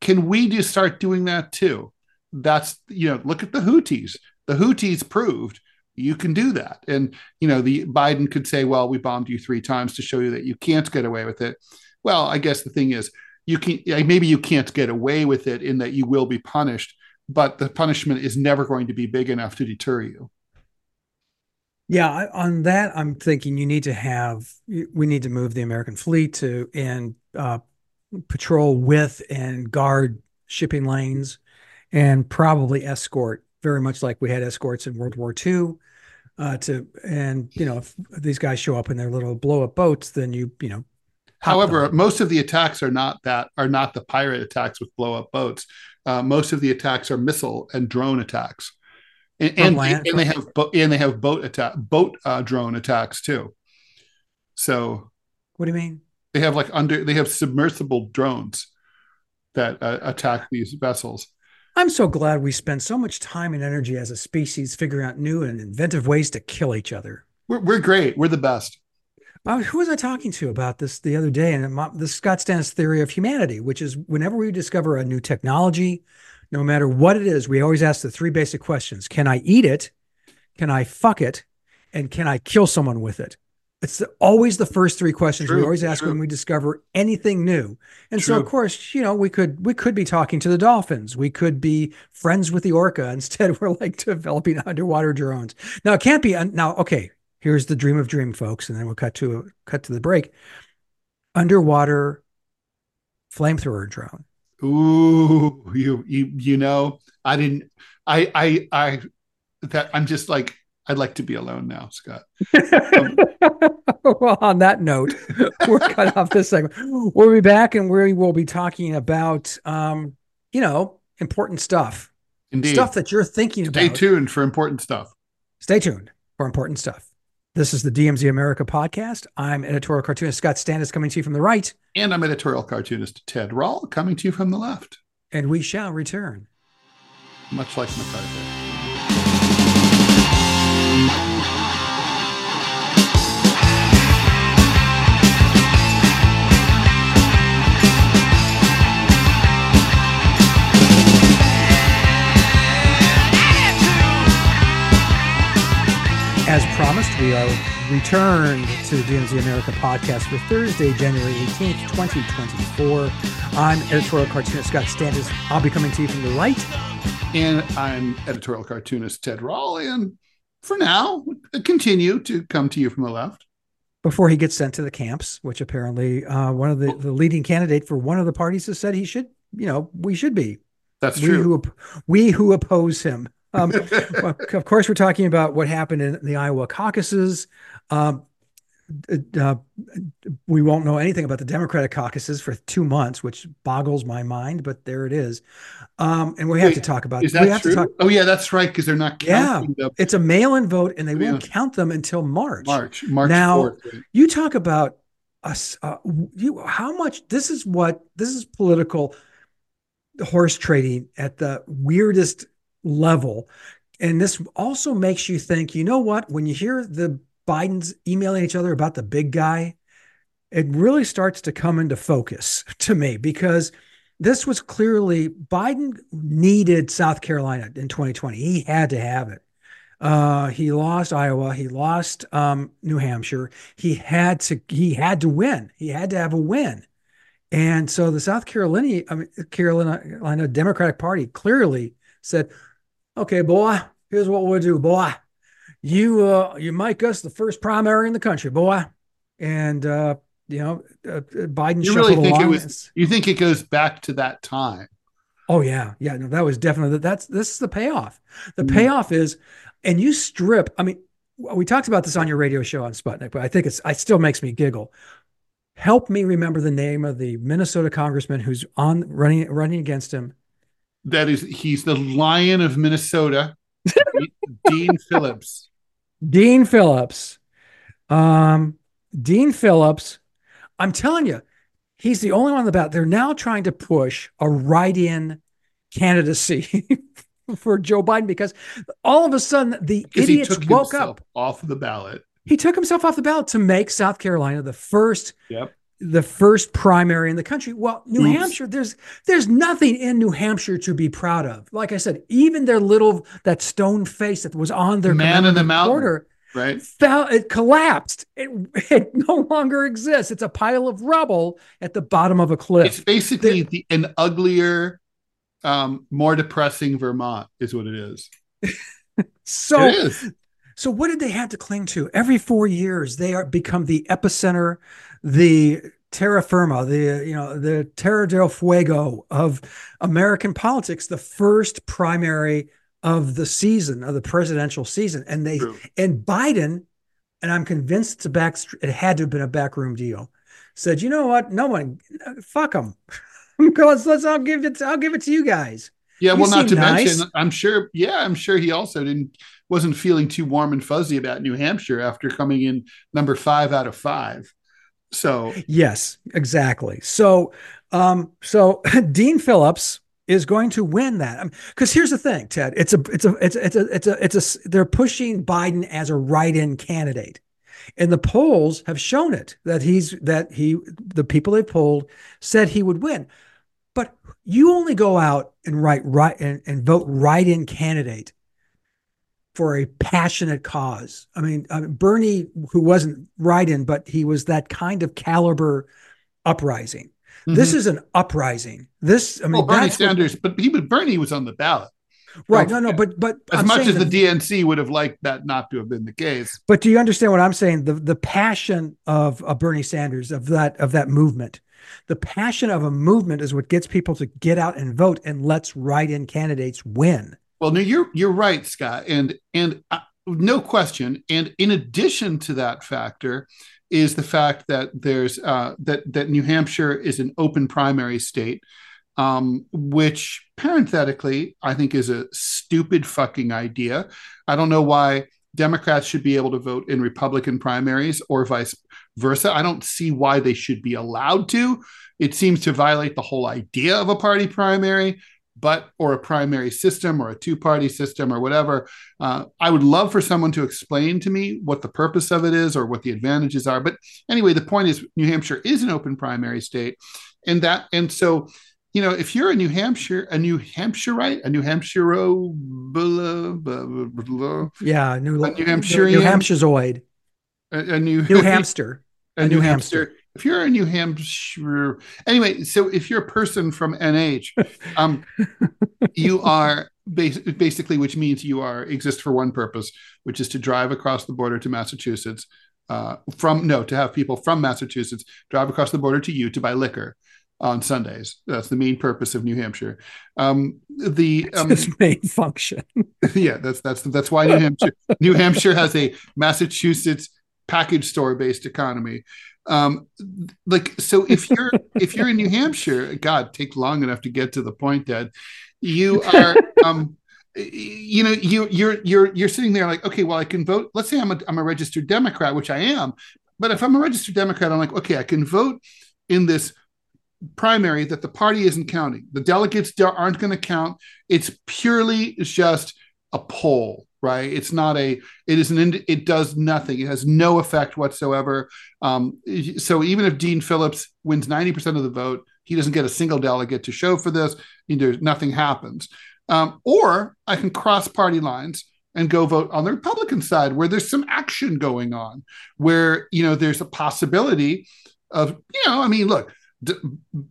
can we just start doing that too that's you know look at the houthis the houthis proved you can do that and you know the biden could say well we bombed you three times to show you that you can't get away with it well i guess the thing is you can maybe you can't get away with it in that you will be punished but the punishment is never going to be big enough to deter you. Yeah, on that, I'm thinking you need to have we need to move the American fleet to and uh, patrol with and guard shipping lanes, and probably escort, very much like we had escorts in World War II. Uh, to and you know if these guys show up in their little blow up boats, then you you know. However, them. most of the attacks are not that are not the pirate attacks with blow up boats uh, most of the attacks are missile and drone attacks, and, and, land, and they have bo- and they have boat attack boat uh, drone attacks too. So, what do you mean? They have like under they have submersible drones that uh, attack these vessels. I'm so glad we spend so much time and energy as a species figuring out new and inventive ways to kill each other. We're, we're great. We're the best. Who was I talking to about this the other day? And the Scott Stantis theory of humanity, which is whenever we discover a new technology, no matter what it is, we always ask the three basic questions: Can I eat it? Can I fuck it? And can I kill someone with it? It's always the first three questions true, we always ask true. when we discover anything new. And true. so, of course, you know, we could we could be talking to the dolphins. We could be friends with the orca. Instead, we're like developing underwater drones. Now, it can't be. Now, okay, Here's the dream of dream, folks, and then we'll cut to cut to the break. Underwater flamethrower drone. Ooh, you you you know, I didn't. I I I that I'm just like I'd like to be alone now, Scott. Um, well, on that note, we're cut off this segment. We'll be back and we will be talking about, um, you know, important stuff. Indeed. Stuff that you're thinking Stay about. Stay tuned for important stuff. Stay tuned for important stuff. This is the DMZ America podcast. I'm editorial cartoonist Scott Stantis coming to you from the right. And I'm editorial cartoonist Ted Rall coming to you from the left. And we shall return. Much like MacArthur. As promised, we are returned to the DMZ America podcast for Thursday, January 18th, 2024. I'm editorial cartoonist Scott Stantis. I'll be coming to you from the right. And I'm editorial cartoonist Ted Rall. And for now, continue to come to you from the left. Before he gets sent to the camps, which apparently uh, one of the, the leading candidate for one of the parties has said he should, you know, we should be. That's we true. Who, we who oppose him um, of course, we're talking about what happened in the Iowa caucuses. Um, uh, we won't know anything about the Democratic caucuses for two months, which boggles my mind, but there it is. Um, and we have Wait, to talk about. Is that true? Talk, oh yeah, that's right. Because they're not. yeah, it's a mail-in vote, and they won't count them until March. March, March. Now 4th, right? you talk about us. Uh, you how much? This is what this is political horse trading at the weirdest level. And this also makes you think, you know what? When you hear the Bidens emailing each other about the big guy, it really starts to come into focus to me because this was clearly Biden needed South Carolina in 2020. He had to have it. Uh, he lost Iowa. He lost um, New Hampshire. He had to. He had to win. He had to have a win. And so the South Carolina, I mean, Carolina Democratic Party clearly said, "Okay, boy, here's what we'll do, boy. You uh, you make us the first primary in the country, boy." And uh, you know, uh, Biden you really think it was? You think it goes back to that time? Oh yeah, yeah. No, that was definitely that's this is the payoff. The mm payoff is, and you strip. I mean, we talked about this on your radio show on Sputnik, but I think it's it still makes me giggle. Help me remember the name of the Minnesota congressman who's on running running against him. That is, he's the Lion of Minnesota, Dean Phillips. Dean Phillips. Um, Dean Phillips I'm telling you, he's the only one on the ballot. They're now trying to push a write-in candidacy for Joe Biden because all of a sudden the because idiots woke up off the ballot. He took himself off the ballot to make South Carolina the first yep. The first primary in the country. Well, New Oops. Hampshire, there's there's nothing in New Hampshire to be proud of. Like I said, even their little that stone face that was on their man in the mountain right fell it collapsed it, it no longer exists it's a pile of rubble at the bottom of a cliff it's basically the, the an uglier um, more depressing vermont is what it is so it is. so what did they have to cling to every four years they are become the epicenter the terra firma the you know the terra del fuego of american politics the first primary of the season of the presidential season, and they True. and Biden, and I'm convinced it's a back. It had to have been a backroom deal. Said, you know what? No one, fuck them. let's let's. I'll give it. I'll give it to you guys. Yeah, you well, not to nice. mention, I'm sure. Yeah, I'm sure he also didn't wasn't feeling too warm and fuzzy about New Hampshire after coming in number five out of five. So yes, exactly. So, um, so Dean Phillips is going to win that. Because here's the thing, Ted. It's a it's a it's a, it's a it's a it's a they're pushing Biden as a write-in candidate. And the polls have shown it that he's that he the people they polled said he would win. But you only go out and write right and, and vote write-in candidate for a passionate cause. I mean, I mean Bernie, who wasn't write-in, but he was that kind of caliber uprising. Mm-hmm. This is an uprising. This, I mean, well, Bernie Sanders, what, but he, but Bernie was on the ballot. Right. No, no, but but as I'm much as the DNC would have liked that not to have been the case. But do you understand what I'm saying? The the passion of, of Bernie Sanders of that of that movement, the passion of a movement is what gets people to get out and vote, and let's write-in candidates win. Well, no, you're you're right, Scott, and and uh, no question. And in addition to that factor, is the fact that there's uh, that that New Hampshire is an open primary state, um, which parenthetically I think is a stupid fucking idea. I don't know why Democrats should be able to vote in Republican primaries or vice versa. I don't see why they should be allowed to. It seems to violate the whole idea of a party primary but or a primary system or a two party system or whatever. Uh, I would love for someone to explain to me what the purpose of it is or what the advantages are. But anyway, the point is New Hampshire is an open primary state, and that and so. You know, if you're a New Hampshire, a New Hampshireite, a New Hampshire, yeah, New, New Hampshire, New Hampshireoid, a, a New New Hampster, a, a New, New. Hampster if you're a New Hampshire, anyway, so if you're a person from NH, um, you are bas- basically, which means you are exist for one purpose, which is to drive across the border to Massachusetts. Uh, from no, to have people from Massachusetts drive across the border to you to buy liquor on Sundays. That's the main purpose of New Hampshire. Um, the um, its main function. yeah, that's that's that's why New Hampshire New Hampshire has a Massachusetts package store based economy um like so if you're if you're in new hampshire god take long enough to get to the point dad. You are um you know you you're you're you're sitting there like okay well i can vote. Let's say i'm a, I'm a registered democrat which i am but if i'm a registered democrat i'm like okay i can vote in this primary that the party isn't counting. The delegates aren't going to count. It's purely just a poll right? It's not a it is an it does nothing. It has no effect whatsoever. Um, so even if dean phillips wins 90% of the vote he doesn't get a single delegate to show for this. There's nothing happens. Um, or i can cross party lines and go vote on the Republican side where there's some action going on, where you know there's a possibility of you know, I mean, look, d-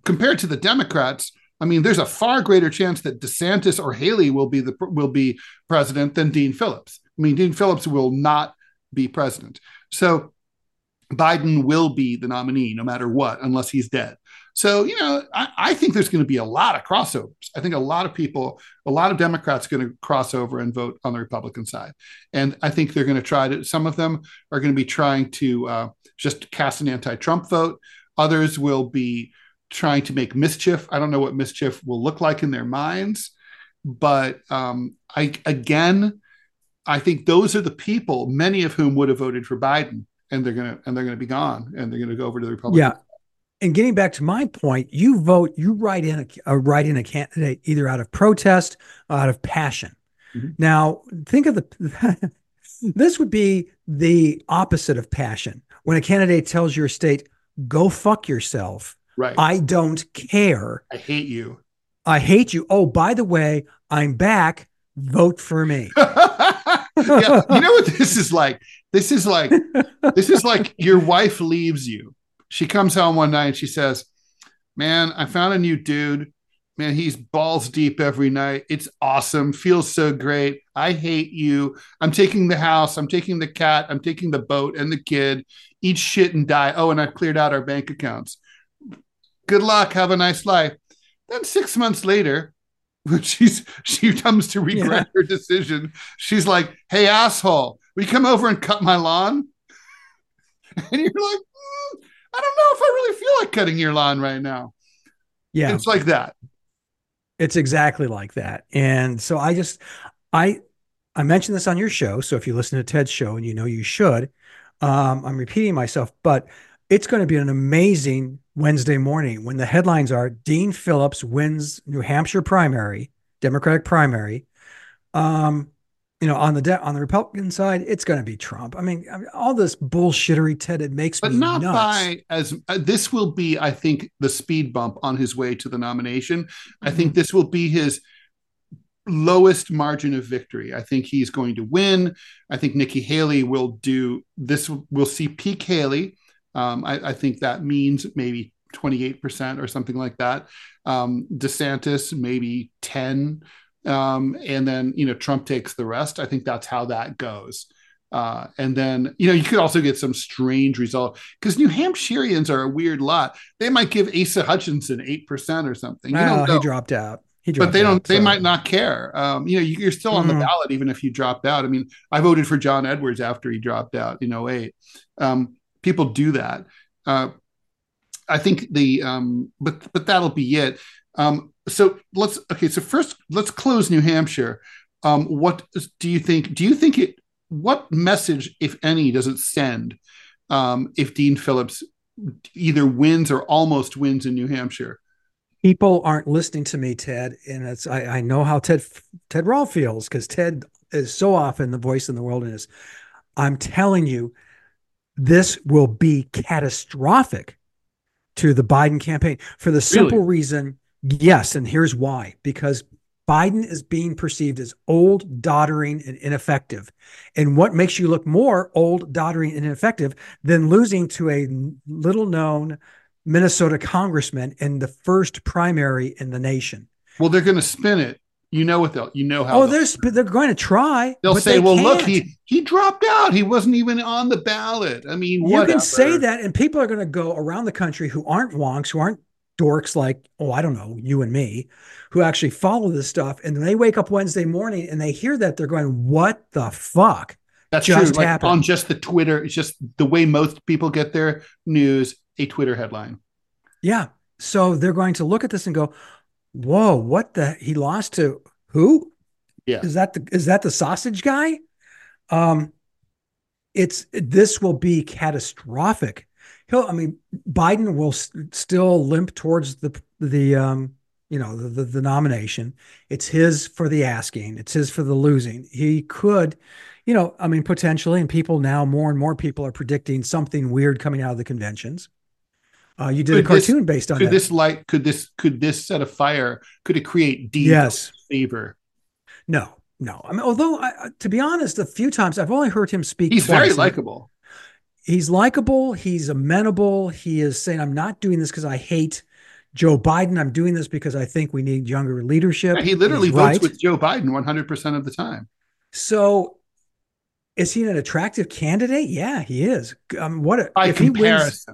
compared to the Democrats, I mean, there's a far greater chance that DeSantis or Haley will be the will be president than Dean Phillips. I mean, Dean Phillips will not be president. So Biden will be the nominee no matter what, unless he's dead. So, you know, I, I think there's going to be a lot of crossovers. I think a lot of people, a lot of Democrats are going to cross over and vote on the Republican side. And I think they're going to try to, some of them are going to be trying to uh, just cast an anti Trump vote. Others will be trying to make mischief. I don't know what mischief will look like in their minds. But um, I, again, I think those are the people, many of whom would have voted for Biden, and they're gonna and they're gonna be gone, and they're gonna go over to the Republican. Yeah, and getting back to my point, you vote, you write in a, write in a candidate either out of protest, or out of passion. Mm-hmm. Now, think of the. this would be the opposite of passion. When a candidate tells your state, "Go fuck yourself," right? I don't care. I hate you. I hate you. Oh, by the way, I'm back. Vote for me. yeah, you know what this is like? This is like this is like your wife leaves you she comes home one night and she says, Man, I found a new dude. Man, he's balls deep every night. It's awesome. Feels so great. I hate you. I'm taking the house. I'm taking the cat. I'm taking the boat and the kid. Eat shit and die. Oh, and I've cleared out our bank accounts. Good luck. Have a nice life. Then six months later, when she's she comes to regret yeah. her decision, she's like, "Hey, asshole, will you come over and cut my lawn?" And you're like, I don't know if I really feel like cutting your lawn right now. Yeah. It's like that. It's exactly like that. And so I just I I mentioned this on your show. So if you listen to Ted's show and you know you should, um, I'm repeating myself, but it's going to be an amazing Wednesday morning when the headlines are Dean Phillips wins New Hampshire primary, Democratic primary. Um, you know, on the de- on the Republican side, it's going to be Trump. I mean, I mean, all this bullshittery, Ted, it makes but me not nuts. by as uh, this will be, I think, the speed bump on his way to the nomination. Mm-hmm. I think mm-hmm. this will be his lowest margin of victory. I think he's going to win. I think Nikki Haley will do this. We'll see peak Haley. Um, I, I, think that means maybe 28% or something like that. Um, DeSantis, maybe 10 um, and then you know Trump takes the rest. I think that's how that goes. Uh, and then you know you could also get some strange result because New Hampshireans are a weird lot. They might give Asa Hutchinson eight percent or something. You well, he dropped out. He dropped but they don't. they might not care. Um, you know, you, are still on the ballot even if you dropped out. I mean, I voted for John Edwards after he dropped out in 08. Um, people do that. Uh, I think the um, but but that'll be it. Um, so let's okay. So first, let's close New Hampshire. Um, what do you think? Do you think it? What message, if any, does it send um, if Dean Phillips either wins or almost wins in New Hampshire? People aren't listening to me, Ted, and it's I, I know how Ted Ted Rall feels because Ted is so often the voice in the wilderness. I'm telling you, this will be catastrophic to the Biden campaign for the simple really? reason Yes, and here's why because Biden is being perceived as old, doddering, and ineffective. And what makes you look more old, doddering, and ineffective than losing to a little known Minnesota congressman in the first primary in the nation? Well, they're going to spin it. You know what they'll, you know how. Oh, they're they're going to try. They'll say, they "Well, can't. look, he he dropped out. He wasn't even on the ballot." I mean, you whatever. can say that, and people are going to go around the country who aren't wonks, who aren't dorks like, oh, I don't know, you and me, who actually follow this stuff. And they wake up Wednesday morning and they hear that, they're going, what the fuck? That's just true. Like on just the Twitter, it's just the way most people get their news, a Twitter headline. Yeah. So they're going to look at this and go, whoa, what the? He lost to who? Yeah. Is that the is that the sausage guy? Um, it's this will be catastrophic he'll. I mean, Biden will st- still limp towards the the um, you know the, the, the nomination. It's his for the asking. It's his for the losing. He could, you know, I mean, potentially, and people now more and more people are predicting something weird coming out of the conventions. Uh, you did could a cartoon this, based on could that. this light could this could this set a fire could it create deep yes fever no no. I mean, although I, to be honest, a few times I've only heard him speak. He's twice. very likable. He's likable. He's amenable. He is saying, "I'm not doing this because I hate Joe Biden. I'm doing this because I think we need younger leadership." Yeah, he literally He's votes right. with Joe Biden 100% of the time. So, is he an attractive candidate? Yeah, he is. Um, what By if he wins?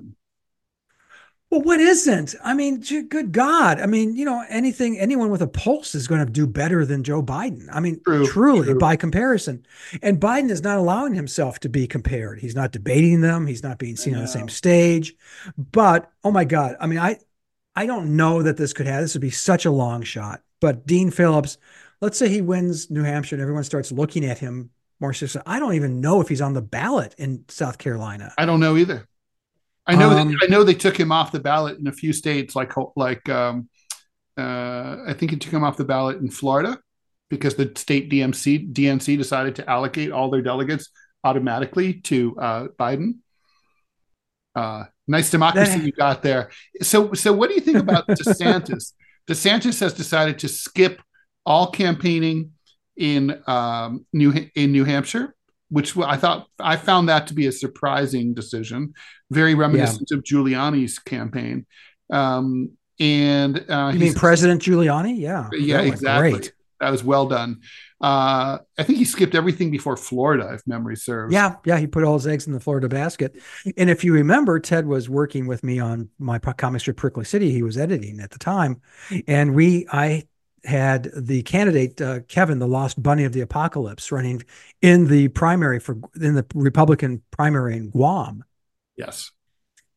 Well, what isn't? I mean, good God. I mean, you know, anything, anyone with a pulse is going to do better than Joe Biden. I mean, True, truly, true. by comparison. And Biden is not allowing himself to be compared. He's not debating them. He's not being seen on the same stage. But oh my God, I mean, I, I don't know that this could have. This would be such a long shot. But Dean Phillips, let's say he wins New Hampshire, and everyone starts looking at him more seriously. I don't even know if he's on the ballot in South Carolina. I don't know either. I know Um, that, I know they took him off the ballot in a few states, like like um, uh, I think he took him off the ballot in Florida because the state DMC DNC decided to allocate all their delegates automatically to uh, Biden. Uh, nice democracy you got there. So so what do you think about DeSantis? DeSantis has decided to skip all campaigning in um, New in New Hampshire, which I thought I found that to be a surprising decision, very reminiscent of Giuliani's campaign. Um, and uh, You mean President Giuliani? Yeah. yeah, exactly. Great. That was well done. Uh, I think he skipped everything before Florida, if memory serves. Yeah, yeah, he put all his eggs in the Florida basket. And if you remember, Ted was working with me on my comic strip Prickly City. He was editing at the time, and we, I had the candidate uh, Kevin, the Lost Bunny of the Apocalypse, running in the primary for in the Republican primary in Guam, Yes.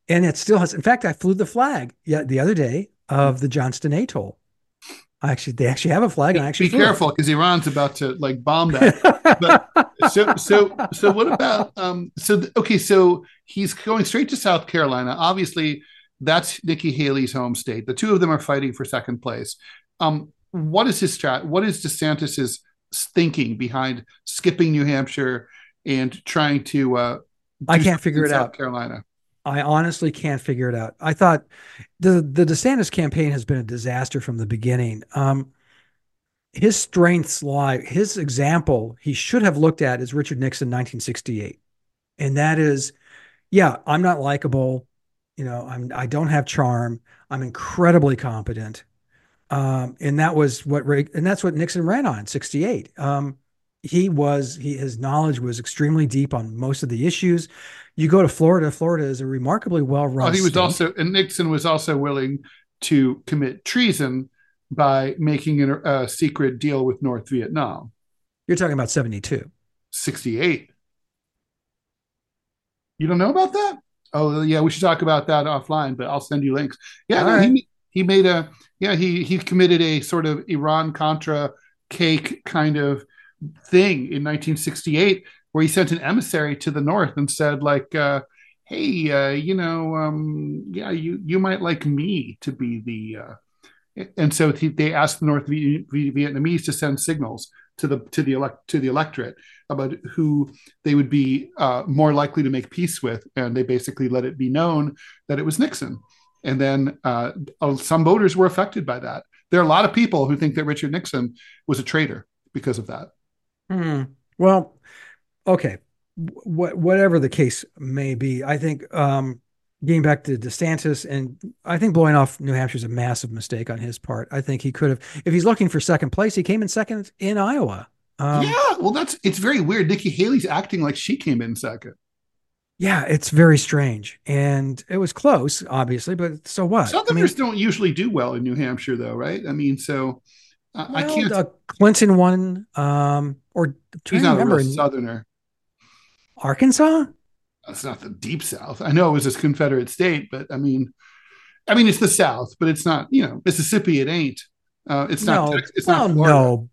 and it still has. In fact, I flew the flag yeah the other day of the Johnston Atoll. I actually, they actually have a flag. And I actually Be careful because Iran's about to like bomb that. so so so what about um so okay so he's going straight to south carolina obviously that's nikki haley's home state the two of them are fighting for second place um what is his strat what is desantis's thinking behind skipping new hampshire and trying to uh I can't figure it south out. carolina I honestly can't figure it out. I thought the the DeSantis campaign has been a disaster from the beginning. Um, his strengths lie. His example he should have looked at is Richard Nixon, 1968, and that is, yeah, I'm not likable. You know, I'm I don't have charm. I'm incredibly competent, um, and that was what and that's what Nixon ran on 68. Um, he was he his knowledge was extremely deep on most of the issues. You go to Florida. Florida is a remarkably well run. oh, he was state. also and nixon was also willing to commit treason by making a, a secret deal with north vietnam You're talking about 72. 68. You don't know about that? Oh yeah, we should talk about that offline, but I'll send you links. Yeah, no, right. he he made a yeah, he he committed a sort of Iran Contra cake kind of thing in 1968 where he sent an emissary to the north and said like uh hey uh you know um yeah you you might like me to be the uh and so he, they asked the North Vietnamese to send signals to the to the elect to the electorate about who they would be uh, more likely to make peace with, and they basically let it be known that it was Nixon. And then uh, uh, some voters were affected by that. There are a lot of people who think that Richard Nixon was a traitor because of that. Hmm. Well, okay. What whatever the case may be, I think um, getting back to DeSantis and I think blowing off New Hampshire is a massive mistake on his part. I think he could have, if he's looking for second place, he came in second in Iowa. Um, yeah, well, that's it's very weird. Nikki Haley's acting like she came in second. yeah, it's very strange, and it was close, obviously, but so what? I mean, Southerners don't usually do well in New Hampshire, though, right? I mean, so I well, can't. uh, Clinton won, um, or he's not a remember real Southerner. Arkansas. It's not the deep South. I know it was a Confederate state, but I mean, I mean, it's the South, but it's not. You know, Mississippi. It ain't. Uh, it's not. no, Tex- It's well, not. Florida. no.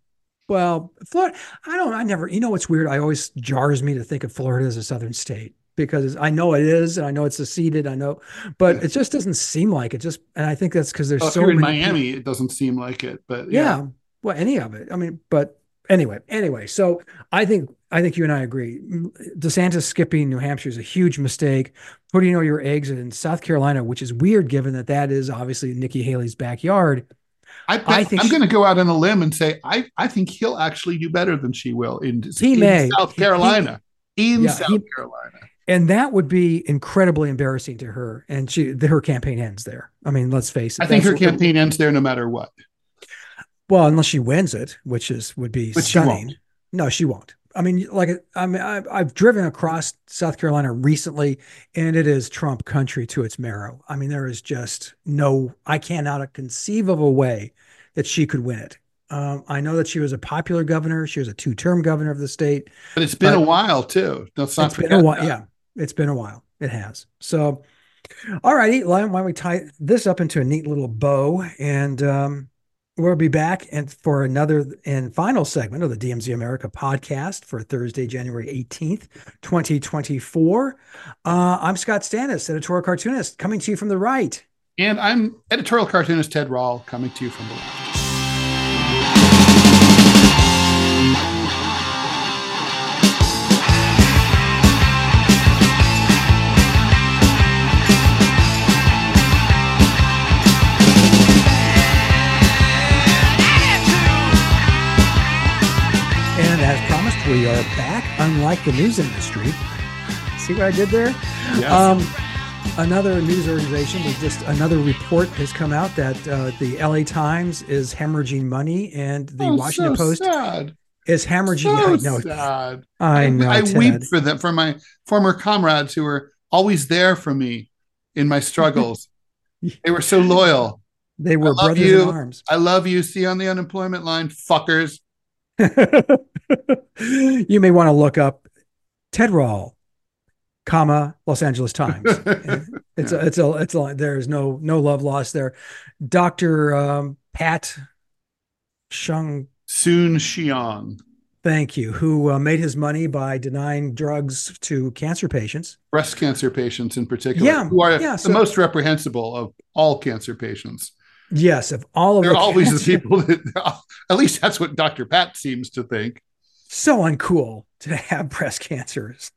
Well, Florida. I don't. I never. You know what's weird? I always jars me to think of Florida as a southern state because I know it is, and I know it's seceded. I know, but Yeah. it just doesn't seem like it. Just, and I think that's because there's Well, if so you're in many. people- Miami, it doesn't seem like it, but yeah. yeah. Well, any of it. I mean, but anyway, anyway. So I think I think you and I agree. DeSantis skipping New Hampshire is a huge mistake. Putting all your eggs in South Carolina, which is weird given that that is obviously Nikki Haley's backyard. I, I think I'm going to go out on a limb and say I, I think he'll actually do better than she will in, he in may. South Carolina. He, in yeah, South he, Carolina. And that would be incredibly embarrassing to her. And she, her campaign ends there. I mean, let's face it. I think her campaign ends there no matter what. Well, unless she wins it, which is would be but stunning. She no, she won't. I mean, like I mean, I've, I've driven across South Carolina recently, and it is Trump country to its marrow. I mean, there is just no. I cannot conceive of a way that she could win it. Um, I know that she was a popular governor. She was a two-term governor of the state. But it's been a while too. Let's not it's been a while. Yeah, it's been a while. It has. So, all righty. Why don't we tie this up into a neat little bow and um, We'll be back and for another and final segment of the DMZ America podcast for Thursday, January 18th, 2024. Uh, I'm Scott Stantis, editorial cartoonist, coming to you from the right. And I'm editorial cartoonist Ted Rall, coming to you from the left. We are back, unlike the news industry. See what I did there? Yes. Um, another news organization just another report has come out that uh, the LA Times is hemorrhaging money and the oh, Washington so Post sad. is hemorrhaging. So I know. sad. I know. I, I weep for them, for my former comrades who were always there for me in my struggles. they were so loyal. They were brothers you. in arms. I love you. See you on the unemployment line, fuckers. you may want to look up Ted Rall, comma Los Angeles Times. it's a, it's a it's a there's no no love lost there. Doctor um, Pat Shung Soon Shiong. Thank you. Who uh, made his money by denying drugs to cancer patients, breast cancer patients in particular, yeah, who are yeah, the so, most reprehensible of all cancer patients. Yes, of all of they're the always cancer, the people that, at least that's what Dr. Pat seems to think. So uncool to have breast cancers.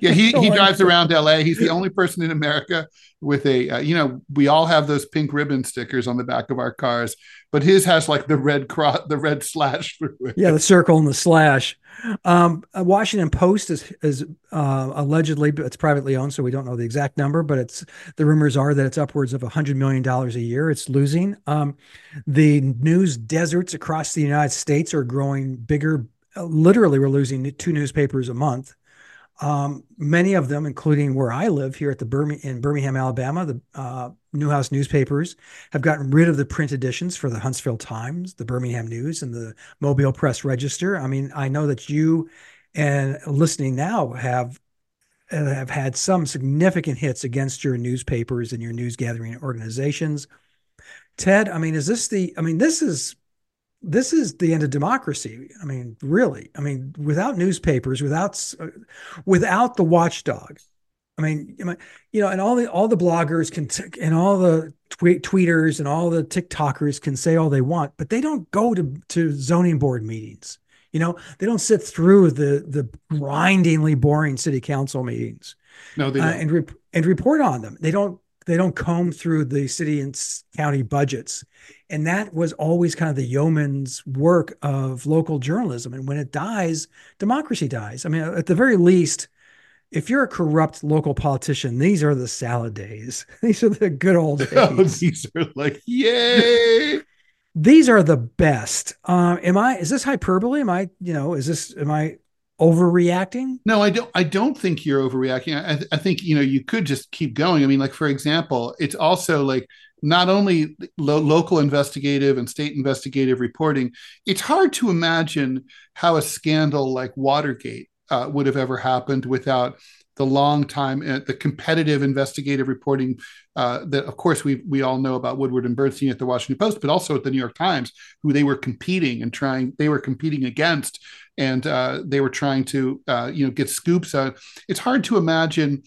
Yeah, he, so he drives uncool. around LA. He's the only person in America with a, uh, you know, we all have those pink ribbon stickers on the back of our cars, but his has like the red cross, the red slash through it. Yeah, the circle and the slash. Um, Washington Post is is uh, allegedly, it's privately owned, so we don't know the exact number, but it's the rumors are that it's upwards of a hundred million dollars a year. It's losing. Um, the news deserts across the United States are growing bigger. Literally, we're losing two newspapers a month. Um, many of them, including where I live here at the in Birmingham, Alabama, the uh, Newhouse newspapers have gotten rid of the print editions for the Huntsville Times, the Birmingham News, and the Mobile Press Register. I mean, I know that you and listening now have uh, have had some significant hits against your newspapers and your news gathering organizations. Ted, I mean, is this the? I mean, this is this is the end of democracy. I mean, really. I mean, without newspapers, without uh, without the watchdog. I mean, you know, and all the all the bloggers can t- and all the tweet tweeters and all the TikTokers can say all they want, but they don't go to to zoning board meetings. You know, they don't sit through the the grindingly boring city council meetings. No, they uh, and re- and report on them. They don't they don't comb through the city and county budgets. And that was always kind of the yeoman's work of local journalism. And when it dies democracy dies. I mean at the very least if you're a corrupt local politician these are the salad days. These are the good old days. oh, these are like yay! These are the best. Um am i is this hyperbole? Am i you know is this am i overreacting? No, I don't. I don't think you're overreacting. I, I, think you know you could just keep going. I mean, like for example, it's also like not only lo- local investigative and state investigative reporting. It's hard to imagine how a scandal like Watergate uh, would have ever happened without the long time, uh, the competitive investigative reporting uh, that, of course, we we all know about Woodward and Bernstein at the Washington Post, but also at the New York Times, who they were competing and trying, they were competing against, and uh, they were trying to, uh, you know, get scoops. it's hard to imagine.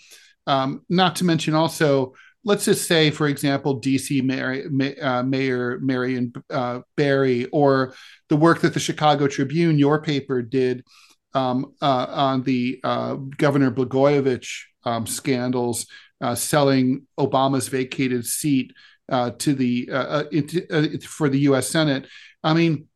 Um, not to mention also, let's just say, for example, DC Mayor, uh, Mayor Marion uh, Barry, or the work that the Chicago Tribune, your paper, did um, uh, on the uh, Governor Blagojevich um, scandals, uh, selling Obama's vacated seat uh, to the uh, uh, for the U.S. Senate. I mean,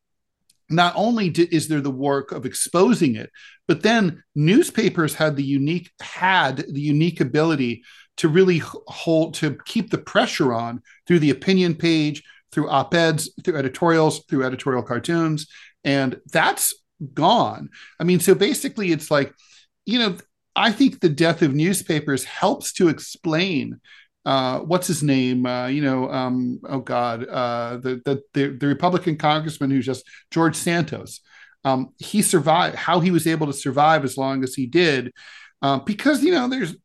not only is there the work of exposing it, but then newspapers had the unique had the unique ability to really hold to keep the pressure on through the opinion page, through op-eds, through editorials, through editorial cartoons, and that's gone. I mean, so basically, it's like, you know, I think the death of newspapers helps to explain uh, what's his name? Uh, you know, um, oh God, uh, the, the, the the Republican congressman who's just George Santos. Um, he survived. How he was able to survive as long as he did, uh, because you know there's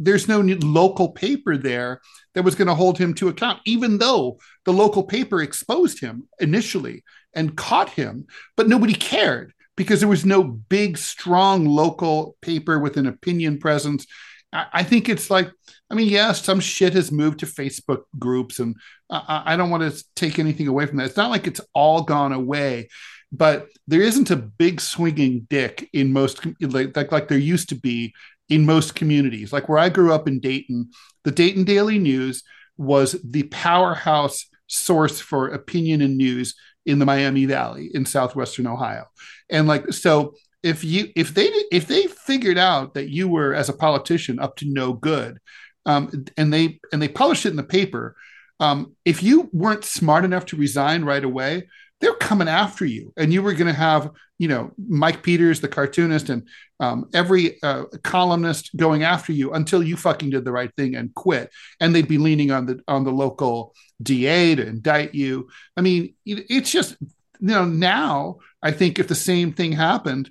there's no local paper there that was going to hold him to account, even though the local paper exposed him initially and caught him, but nobody cared because there was no big, strong local paper with an opinion presence. I, I think it's like, I mean, yes, some shit has moved to Facebook groups, and I, I don't want to take anything away from that. It's not like it's all gone away, but there isn't a big swinging dick in most like, like like there used to be in most communities. Like where I grew up in Dayton, the Dayton Daily News was the powerhouse source for opinion and news in the Miami Valley in southwestern Ohio. And like so if you if they if they figured out that you were as a politician up to no good um, and they and they published it in the paper. Um, if you weren't smart enough to resign right away they're coming after you. And you were going to have you know mike peters the cartoonist and um, every uh, columnist going after you until you fucking did the right thing and quit. And they'd be leaning on the on the local da to indict you. I mean it's just you know now i think if the same thing happened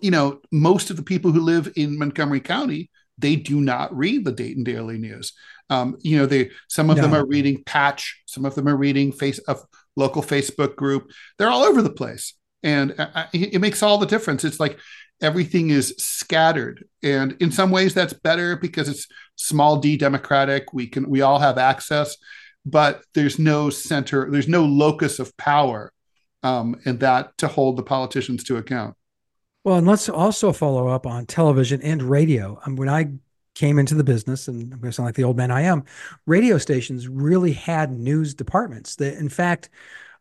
you know most of the people who live in montgomery county they do not read the dayton daily news um, you know they some of no. them are reading patch some of them are reading face of local Facebook group. They're all over the place. And it makes all the difference. It's like everything is scattered. And in some ways that's better because it's small d democratic. We can we all have access, but there's no center, there's no locus of power um, and that to hold the politicians to account. Well, and let's also follow up on television and radio. Um, when I came into the business, and I'm going to sound like the old man I am, radio stations really had news departments. That, in fact,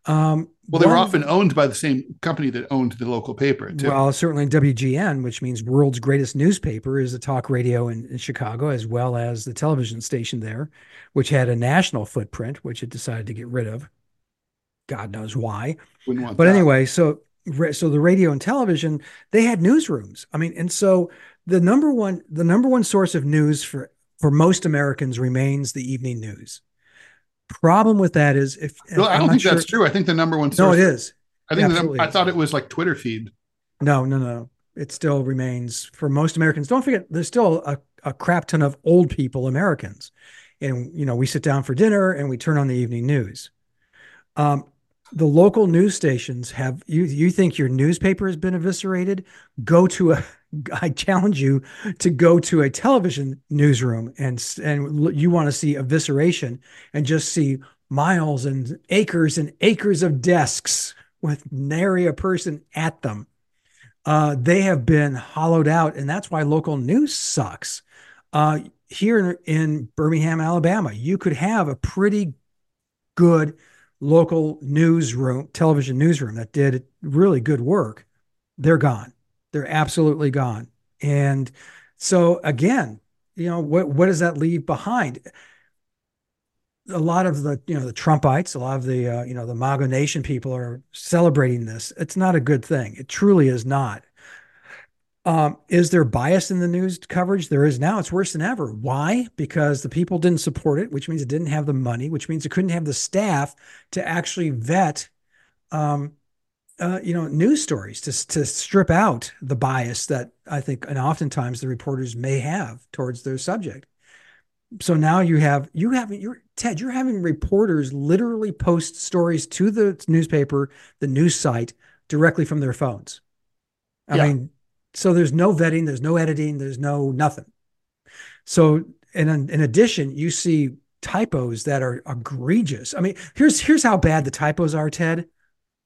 um, well, they were often owned by the same company that owned the local paper. Too. Well, certainly WGN, which means world's greatest newspaper, is a talk radio in, in, Chicago, as well as the television station there, which had a national footprint, which it decided to get rid of. God knows why. But that. anyway, so so the radio and television they had newsrooms. I mean, and so the number one the number one source of news for for most Americans remains the evening news. Problem with that is if I don't think sure, that's true. I think the number one source. No, it is. I think I thought it was like Twitter feed. No, no, no. It still remains for most Americans. Don't forget, there's still a, a crap ton of old people Americans, and you know we sit down for dinner and we turn on the evening news. Um, the local news stations have you you think your newspaper has been eviscerated go to a I challenge you to go to a television newsroom and and you want to see evisceration and just see miles and acres and acres of desks with nary a person at them. Uh, they have been hollowed out, and that's why local news sucks. Uh, here in Birmingham, Alabama, you could have a pretty good local newsroom, television newsroom that did really good work. They're gone they're absolutely gone. And so again, you know, what what does that leave behind? A lot of the, you know, the Trumpites, a lot of the, uh, you know, the MAGA Nation people are celebrating this. It's not a good thing. It truly is not. Um, is there bias in the news coverage? There is now. It's worse than ever. Why? Because the people didn't support it, which means it didn't have the money, which means it couldn't have the staff to actually vet um, uh, you know, news stories to to strip out the bias that I think, and oftentimes the reporters may have towards their subject. So now you have you have you're Ted, you're having reporters literally post stories to the newspaper, the news site directly from their phones. I yeah. mean, so there's no vetting, there's no editing, there's no nothing. So, and in, in addition, you see typos that are egregious. I mean, here's here's how bad the typos are, Ted.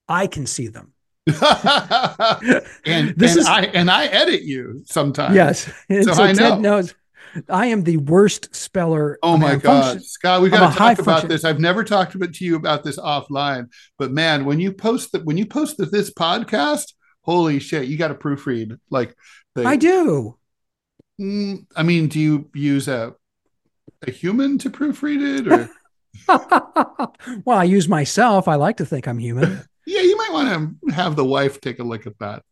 I can see them. and this and is, I and I edit you sometimes. Yes, and so, so I Ted know. knows. I am the worst speller. Oh I mean, my I'm God, function- Scott, we got to talk about function- this. I've never talked about to you about this offline, but man, when you post that, when you post this podcast, holy shit, you got to proofread. Like, the, I do. Mm, I mean, do you use a a human to proofread it, or well, I use myself. I like to think I'm human. yeah, you might want to have the wife take a look at that.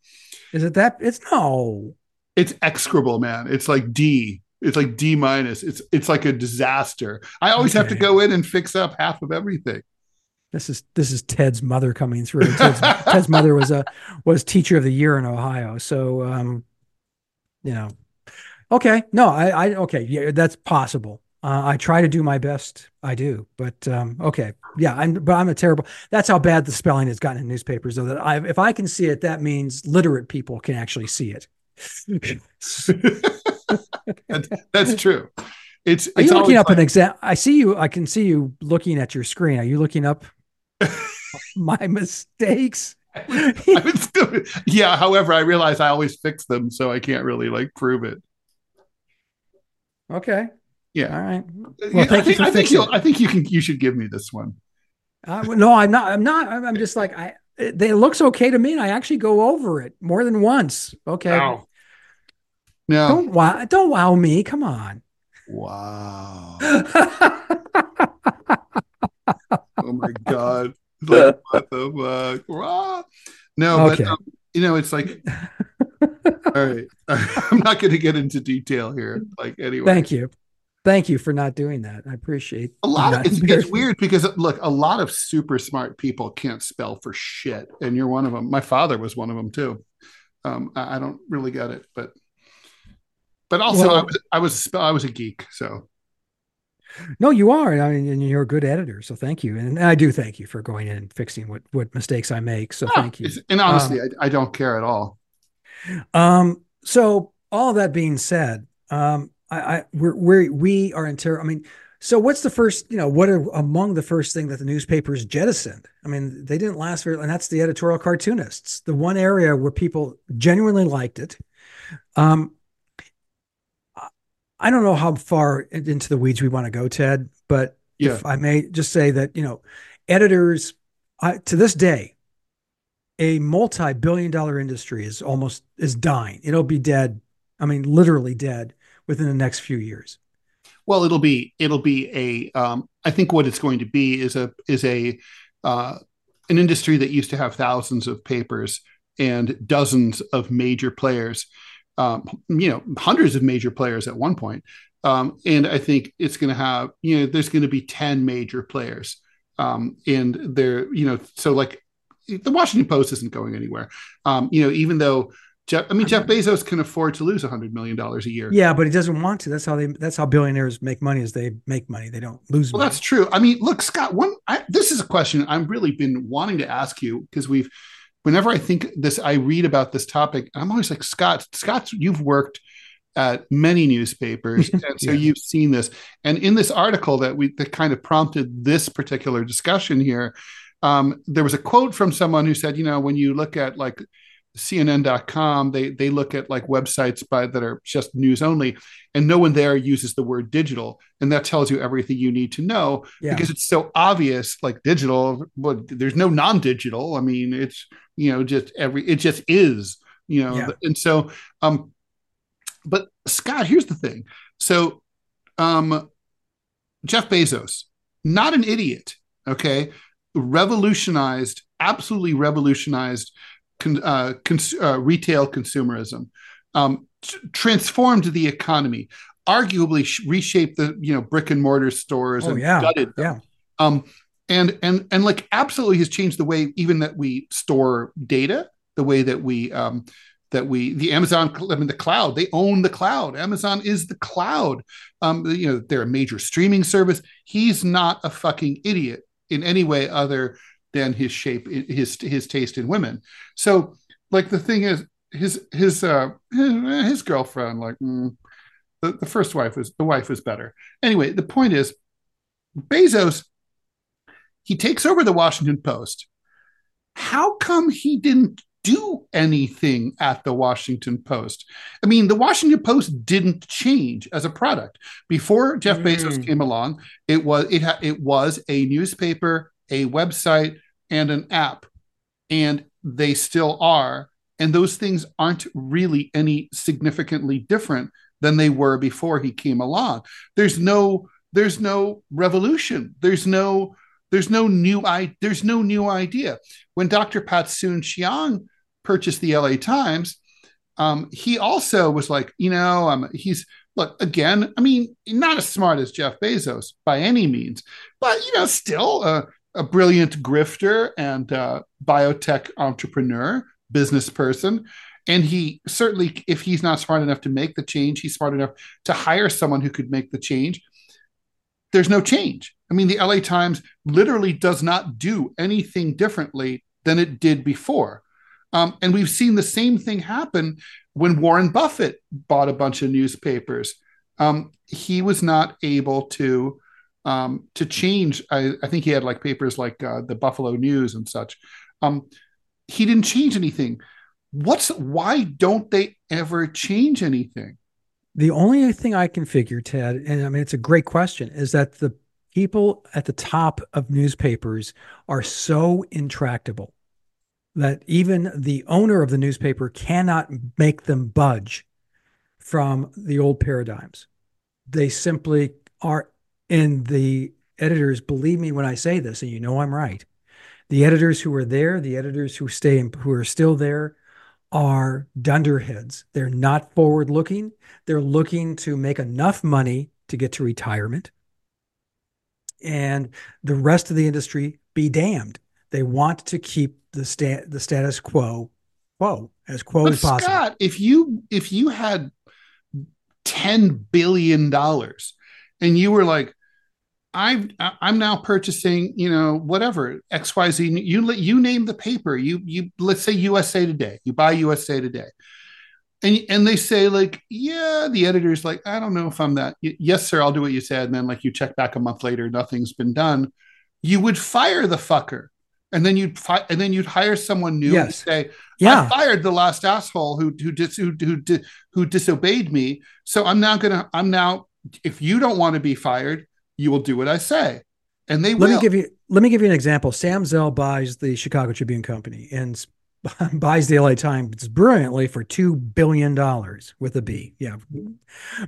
Is it that? It's no. It's execrable, man. It's like D. It's like D minus. It's it's like a disaster. I always have to go in and fix up half of everything. This is this is Ted's mother coming through. Ted's, Ted's mother was a was teacher of the year in Ohio. So um, you know, okay, no, I, I okay, yeah, that's possible. Uh, I try to do my best. I do, but um, okay, yeah, I'm but I'm a terrible. That's how bad the spelling has gotten in newspapers. Though that I if I can see it, that means literate people can actually see it. That- that's true. It's Are it's you looking up an exam? I see you. I can see you looking at your screen. Are you looking up my mistakes? I would still- yeah. However, I realize I always fix them, so I can't really like prove it. Okay. Yeah. All right. Yeah, I thank you think, for I think you'll- I think you can. You should give me this one. Uh, no, I'm not. I'm not. I'm, I'm just like I. It, it looks okay to me, and I actually go over it more than once. Okay. No. No. Don't wow. Don't wow me. Come on. Wow. Oh my god. Like what the fuck? Rah. No, Okay. but um, you know, it's like all right. I'm not going to get into detail here. Like anyway. Thank you. Thank you for not doing that. I appreciate A lot of it's, it's weird because look, a lot of super smart people can't spell for shit, and you're one of them. My father was one of them too. Um, I, I don't really get it, but but also Well- I was I was a I was a geek, so No, you are. I mean, and you're a good editor, so thank you. And I do thank you for going in and fixing what what mistakes I make. So thank you. And honestly, I, I don't care at all. Um, so all that being said, um, I, I we're, we're we are in terror. I mean, so what's the first, you know, what are among the first thing that the newspapers jettisoned? I mean, they didn't last very, and that's the editorial cartoonists, the one area where people genuinely liked it. Um, I- don't know how far into the weeds we want to go, Ted, but Yeah. if I may just say that, you know, editors, I, to this day, a multi-billion dollar industry is almost is dying. It'll be dead. I mean, literally dead within the next few years. Well, it'll be it'll be a. Um, I think what it's going to be is a is a uh, an industry that used to have thousands of papers and dozens of major players. Um, you know, hundreds of major players at one point. Um, and I think it's going to have you know there's going to be ten major players. Um, and they're you know so like the Washington Post isn't going anywhere. Um, you know, even though Jeff, I mean Jeff Bezos can afford to lose a hundred million dollars a year. Yeah, but he doesn't want to. That's how they. That's how billionaires make money. Is they make money. They don't lose Well, money. that's true. I mean, look, Scott. One, I, this is a question I've really been wanting to ask you because we've, whenever I think this, I read about this topic, I'm always like, Scott, Scott, you've worked at many newspapers, and so Yeah. you've seen this. And in this article that we that kind of prompted this particular discussion here, um, there was a quote from someone who said, you know, when you look at like CNN.com, they they look at like websites by that are just news only, and no one there uses the word digital, and that tells you everything you need to know yeah. because it's so obvious. Like digital, but there's no non-digital. I mean, it's you know just every it just is you know, Yeah. and so um, but Scott, here's the thing. So, um, Jeff Bezos, not an idiot. Okay, revolutionized, absolutely revolutionized con, uh, cons, uh, retail consumerism, um, t- transformed the economy, arguably sh- reshaped the you know brick and mortar stores Oh, and yeah. gutted them. Yeah. Um, and and and like absolutely has changed the way even that we store data, the way that we um, that we the Amazon I mean the cloud they own the cloud. Amazon is the cloud. Um, you know they're a major streaming service. He's not a fucking idiot in any way other than his shape, his his taste in women. So like the thing is his his uh his girlfriend like mm, the, the first wife was the wife was better. Anyway, the point is Bezos he takes over the Washington Post. How come he didn't do anything at the Washington Post. I mean, the Washington Post didn't change as a product before Jeff mm. Bezos came along. It was it ha- it was a newspaper, a website, and an app, and they still are. And those things aren't really any significantly different than they were before he came along. There's no there's no revolution. There's no there's no new I there's no new idea. When Dr. Pat Soon-Shiong purchased the LA Times, um, he also was like, you know, um, he's look again. I mean, not as smart as Jeff Bezos by any means, but you know, still a, a brilliant grifter and uh, biotech entrepreneur, business person. And he certainly, if he's not smart enough to make the change, he's smart enough to hire someone who could make the change. There's no change. I mean, the LA Times literally does not do anything differently than it did before. Um, and we've seen the same thing happen when Warren Buffett bought a bunch of newspapers. Um, he was not able to um, to change. I, I, think he had like papers like uh, the Buffalo News and such. Um, he didn't change anything. What's why don't they ever change anything? The only thing I can figure, Ted, and I mean it's a great question, is that the people at the top of newspapers are so intractable that even the owner of the newspaper cannot make them budge from the old paradigms. They simply are in the editors, believe me when I say this, and you know I'm right. The editors who are there, the editors who stay and who are still there are dunderheads. They're not forward looking. They're looking to make enough money to get to retirement. And the rest of the industry be damned. They want to keep the stat the status quo quo as quo but as possible. Scott, if you if you had ten billion dollars and you were like, I'm I'm now purchasing, you know, whatever XYZ. You you name the paper. You you let's say USA Today. You buy USA Today, and and they say like, yeah, the editor's like, I don't know if I'm that. Yes, sir, I'll do what you said. And then like you check back a month later, nothing's been done. You would fire the fucker and then you'd fi- and then you'd hire someone new yes. and say, "Yeah, I fired the last asshole who who dis- who who, who disobeyed me. So I'm now gonna I'm now if you don't want to be fired, you will do what I say." And they let will. me give you let me give you an example. Sam Zell buys the Chicago Tribune Company and buys the LA Times brilliantly for two billion dollars with a B. Yeah,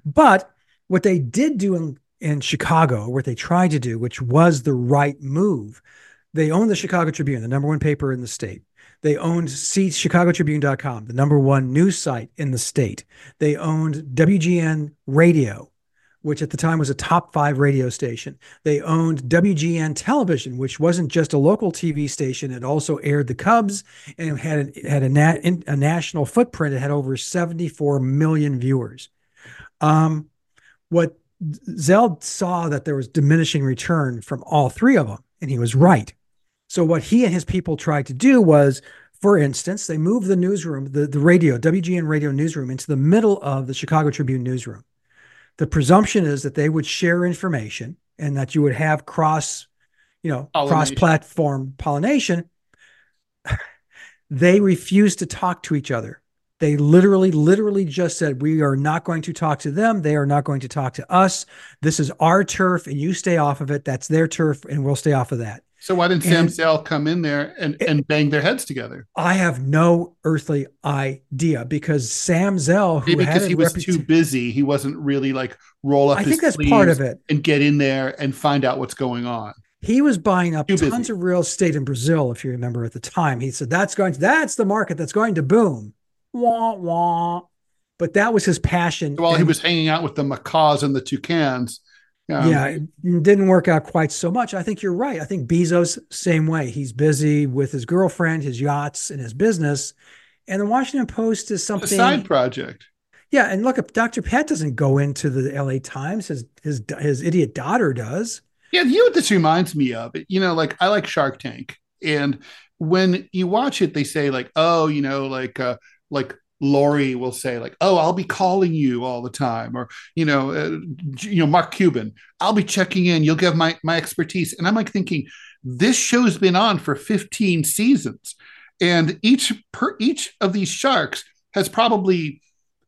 but what they did do in in Chicago, what they tried to do, which was the right move, they owned the Chicago Tribune, the number one paper in the state. They owned ChicagoTribune.com, the number one news site in the state. They owned WGN Radio, which at the time was a top five radio station. They owned WGN Television, which wasn't just a local TV station; it also aired the Cubs and had had a, a national footprint. It had over 74 million viewers. Um, what Zell saw that there was diminishing return from all three of them, and he was right. So what he and his people tried to do was, for instance, they moved the newsroom, the, the radio, WGN radio newsroom, into the middle of the Chicago Tribune newsroom. The presumption is that they would share information and that you would have cross, you know, cross-platform pollination. they refused to talk to each other. They literally, literally just said, We are not going to talk to them. They are not going to talk to us. This is our turf, and you stay off of it. That's their turf, and we'll stay off of that. So why didn't Sam Zell come in there and, and bang their heads together? I have no earthly idea because Sam Zell, who Maybe because he was too busy, he wasn't really like roll up. I think that's part of it, and get in there and find out what's going on. He was buying up too tons busy. of real estate in Brazil, if you remember at the time. He said that's going to that's the market that's going to boom. Wah wah. But that was his passion. While and, he was hanging out with the macaws and the toucans, um, yeah, it didn't work out quite so much. I think you're right. I think Bezos, same way. He's busy with his girlfriend, his yachts, and his business. And the Washington Post is something a side project. Yeah, and look, Dr. Pat doesn't go into the LA Times, his his his idiot daughter does. Yeah, you know what this reminds me of? You know, like I like Shark Tank, and when you watch it, they say like, oh, you know, like uh, like Lori will say like, "Oh, I'll be calling you all the time," or you know, uh, you know, Mark Cuban, "I'll be checking in. You'll give my my expertise." And I'm like thinking, this show's been on for 15 seasons, and each per each of these sharks has probably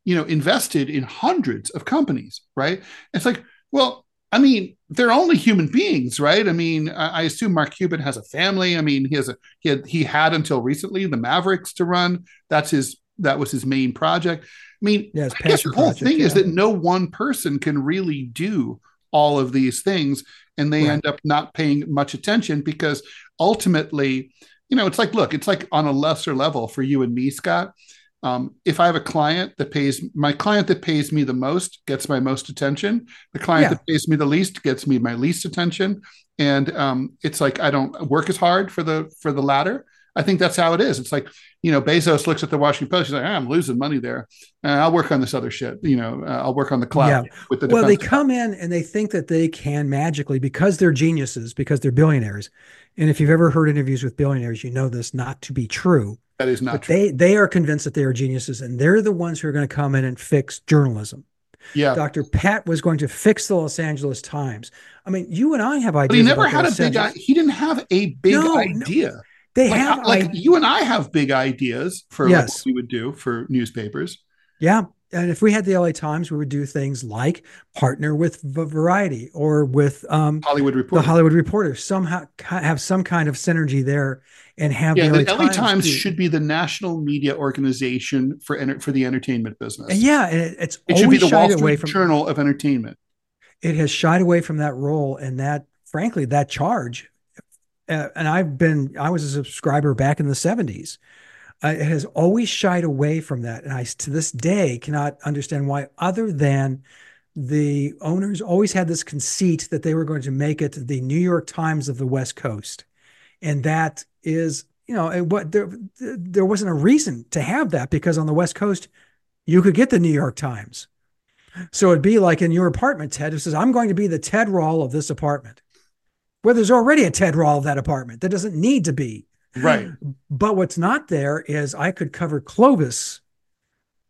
you know invested in hundreds of companies right it's like well i mean they're only human beings right i mean i, assume mark cuban has a family i mean he has a he had he had until recently the mavericks to run that's his that was his main project i mean yeah, I guess the whole project, thing yeah. is that no one person can really do all of these things and they right. end up not paying much attention because ultimately you know it's like look it's like on a lesser level for you and me scott um, if I have a client that pays my client that pays me the most gets my most attention, the client yeah. that pays me the least gets me my least attention, and um, it's like I don't work as hard for the for the latter. I think that's how it is. It's like you know Bezos looks at the Washington Post. He's like, ah, I'm losing money there. Uh, I'll work on this other shit. You know, uh, I'll work on the cloud yeah. with the. Well, they come in and they think that they can magically because they're geniuses because they're billionaires. And if you've ever heard interviews with billionaires, you know this not to be true that is not but true. They they are convinced that they are geniuses, and they're the ones who are going to come in and fix journalism. Yeah, Dr. Pat was going to fix the Los Angeles Times. I mean, you and I have ideas. But he never had a big. Idea. He didn't have a big no, idea. No. They like, have like I, you and I have big ideas for yes. what we would do for newspapers. Yeah, and if we had the LA Times, we would do things like partner with Variety or with um, Hollywood Reporter. The Hollywood Reporter somehow have some kind of synergy there and have yeah, the LA, the LA Times, Times should be the national media organization for for the entertainment business. Yeah, it, it's it should be the Wall Street from, Journal of entertainment. It has shied away from that role and that, frankly, that charge. And I've been, I was a subscriber back in the '70s. Uh, it has always shied away from that, and I to this day cannot understand why, other than the owners always had this conceit that they were going to make it the New York Times of the West Coast. And that is you know what there there wasn't a reason to have that because on the west coast you could get the new york times. So it'd be like in your apartment ted who says i'm going to be the ted rall of this apartment where there's already a ted rall of that apartment that doesn't need to be. Right. But what's not there is i could cover clovis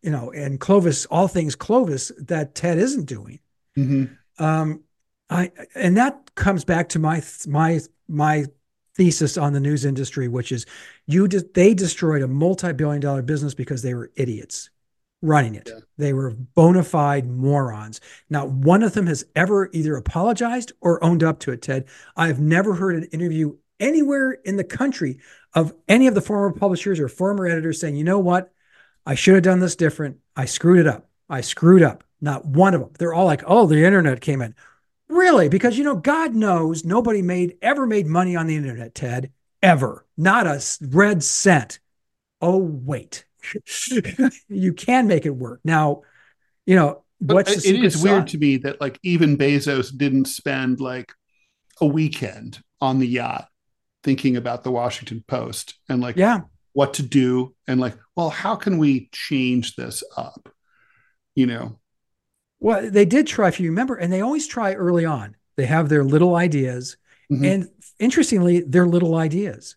you know and clovis all things clovis that ted isn't doing. Mm-hmm. um i and that comes back to my my my thesis on the news industry, which is you de- they destroyed a multi-billion dollar business because they were idiots running it. Yeah. They were bona fide morons. Not one of them has ever either apologized or owned up to it, Ted. I have never heard an interview anywhere in the country of any of the former publishers or former editors saying, you know what? I should have done this different. I screwed it up. I screwed up. Not one of them. They're all like, oh, the internet came in. Really? Because you know, God knows nobody made ever made money on the internet, Ted. Ever. Not a red cent. Oh, wait. you can make it work. Now, you know, what's it is weird to me that like even Bezos didn't spend like a weekend on the yacht thinking about the Washington Post and like yeah what to do and like well how can we change this up you know well, they did try, if you remember, and they always try early on. They have their little ideas. Mm-hmm. And interestingly, they're little ideas.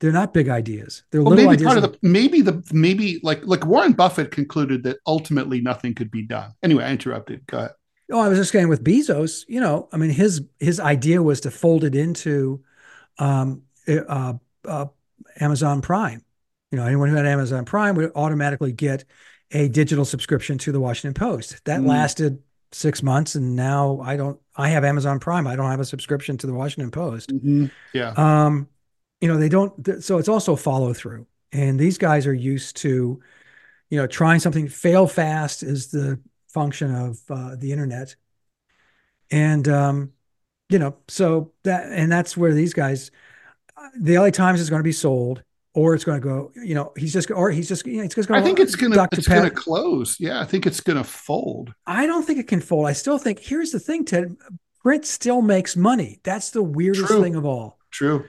They're not big ideas. They're well, little maybe ideas. Part of the, maybe the maybe like like Warren Buffett concluded that ultimately nothing could be done. Anyway, I interrupted. Go ahead. Oh, I was just saying with Bezos, you know, I mean, his his idea was to fold it into um, uh, uh, Amazon Prime. You know, anyone who had Amazon Prime would automatically get a digital subscription to the Washington Post. That mm. lasted six months, and now I don't. I have Amazon Prime. I don't have a subscription to the Washington Post. Mm-hmm. Yeah. Um, you know they don't. So it's also follow through, and these guys are used to, you know, trying something. Fail fast is the function of uh, the internet, and um, you know, so that and that's where these guys. The LA Times is going to be sold or it's going to go. You know, he's just, or he's just, you know, it's just going. I think it's going to, it's going to close. Yeah, I think it's going to fold. I don't think it can fold. I still think. Here's the thing, Ted. Print still makes money. That's the weirdest True. thing of all. True.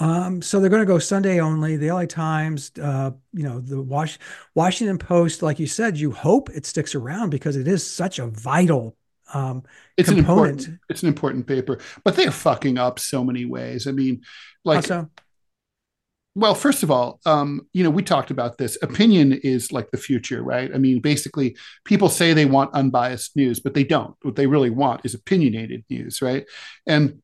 Um, so they're going to go Sunday only. The LA Times, uh, you know, the Was- Washington Post, like you said, you hope it sticks around because it is such a vital um, it's component. an important it's an important paper, but they're fucking up so many ways. I mean, like so? Well, first of all, um, you know, we talked about this. Opinion is like the future, right? I mean, basically, people say they want unbiased news, but they don't. What they really want is opinionated news, right? And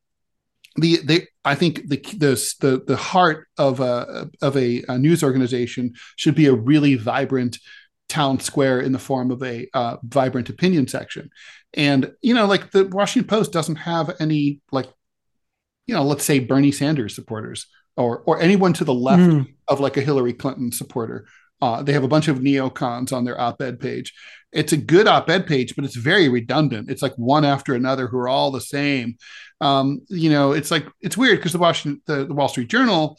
the they I think the the the, the heart of a of a, a, news organization should be a really vibrant town square in the form of a uh, vibrant opinion section, and you know like the Washington Post doesn't have any like you know let's say Bernie Sanders supporters or or anyone to the left mm. of like a Hillary Clinton supporter. Uh, they have a bunch of neocons on their op-ed page. It's a good op-ed page, but it's very redundant. It's like one after another who are all the same um, you know, it's like it's weird because the Washington, the, the Wall Street Journal,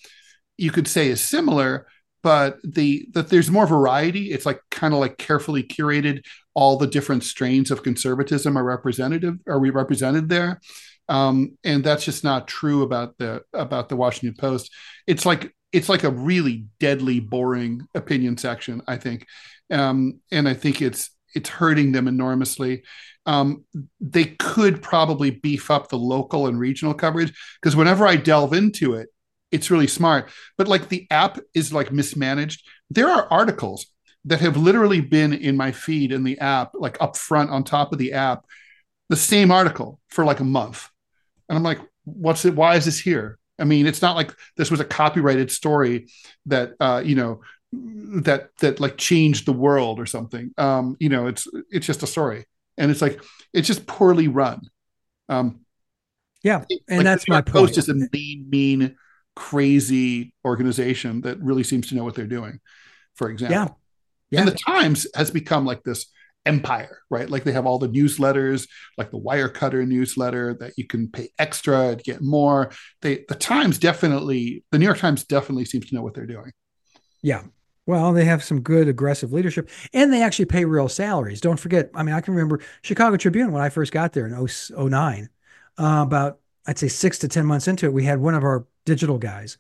you could say is similar, but the that there's more variety. It's like kind of like carefully curated. All the different strains of conservatism are representative are we represented there, um, and that's just not true about the about the Washington Post. It's like it's like a really deadly boring opinion section. I think, um, and I think it's it's hurting them enormously um, they could probably beef up the local and regional coverage because whenever I delve into it, it's really smart. But like the app is like mismanaged. There are articles that have literally been in my feed in the app, like up front on top of the app, the same article for like a month. And I'm like, what's it? Why is this here? I mean, it's not like this was a copyrighted story that uh, you know that that like changed the world or something. Um, you know, it's it's just a story and it's like it's just poorly run. Um, yeah, and like that's my Post point. is a mean, mean, crazy organization that really seems to know what they're doing. For example, yeah. yeah. and the Times has become like this empire, right? Like they have all the newsletters, like the Wirecutter newsletter that you can pay extra to get more. They the Times definitely, the New York Times definitely seems to know what they're doing. Yeah, well, they have some good aggressive leadership and they actually pay real salaries. Don't forget, I mean, I can remember Chicago Tribune when I first got there in 09, uh, about I'd say six to 10 months into it, we had one of our digital guys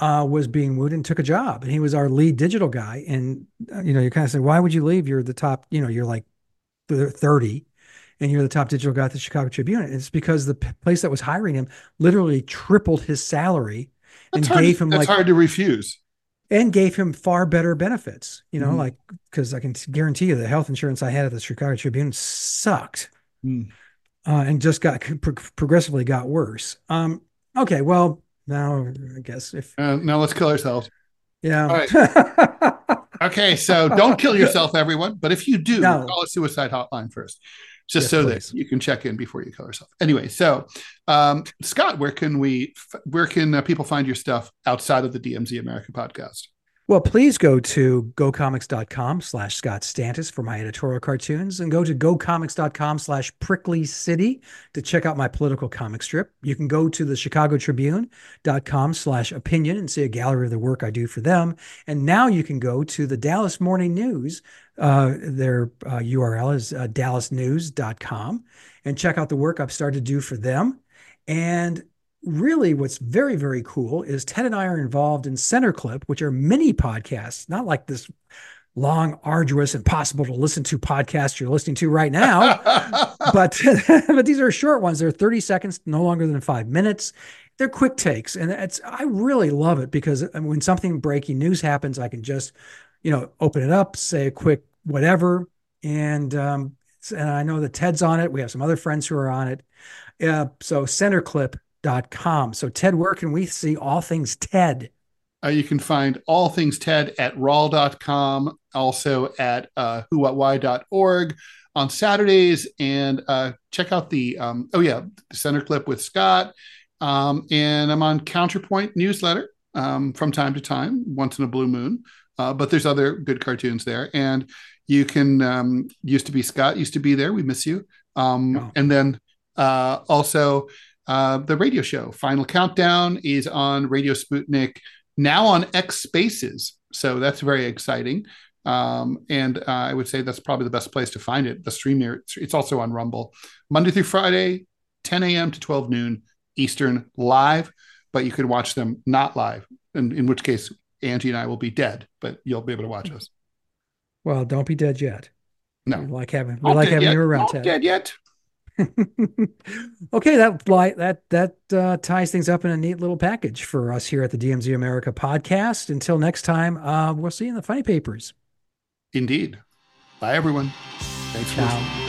uh, was being wooed and took a job. And he was our lead digital guy. And, uh, you know, you kind of say, why would you leave? You're the top, you know, you're like 30 and you're the top digital guy at the Chicago Tribune. And it's because the place that was hiring him literally tripled his salary and gave him like hard to refuse and gave him far better benefits. You know, mm like because I can guarantee you the health insurance I had at the Chicago Tribune sucked, mm. uh, and just got pro- progressively got worse. Um, okay, well now I guess if uh, now let's kill ourselves. Yeah. okay, so don't kill yourself, everyone. But if you do, no. call a suicide hotline first just yes, so please. that you can check in before you kill yourself. Anyway, so um, Scott, where can we, where can uh, people find your stuff outside of the DMZ America podcast? Well, please go to gocomics.com slash Scott Stantis for my editorial cartoons and go to gocomics.com slash prickly city to check out my political comic strip. You can go to the Chicago Tribune.com slash opinion and see a gallery of the work I do for them. And now you can go to the Dallas Morning News. Uh, their uh, URL is uh, dallasnews.com and check out the work I've started to do for them. And really what's very very cool is ted and i are involved in center clip which are mini podcasts not like this long arduous impossible to listen to podcast you're listening to right now. But but these are short ones. They're 30 seconds no longer than five minutes. They're quick takes and it's i really love it because when something breaking news happens i can just you know open it up say a quick whatever and um and i know that ted's on it. We have some other friends who are on it. Uh, so center clip com. So, Ted, where can we see all things Ted? Uh, you can find all things TED at rall.com, also at uh, whowhatwhy.org on Saturdays. And uh, check out the, um, oh, yeah, the center clip with Scott. Um, and I'm on Counterpoint newsletter um, from time to time, once in a blue moon. Uh, but there's other good cartoons there. And you can, um, used to be Scott, used to be there. We miss you. Um, oh. And then uh, also, uh, the radio show. Final Countdown is on Radio Sputnik now on X Spaces, so that's very exciting. Um, and uh, I would say that's probably the best place to find it. The stream it's also on Rumble, Monday through Friday, 10 a.m. to 12 noon Eastern, live. But you can watch them not live, in, in which case Angie and I will be dead, but you'll be able to watch us. Well, don't be dead yet. No, we like having we like having yet. you around. Not Ted. dead yet. okay, that that that uh, ties things up in a neat little package for us here at the DMZ America podcast. Until next time, uh, we'll see you in the funny papers. Indeed. Bye, everyone. Thanks Ciao. for listening.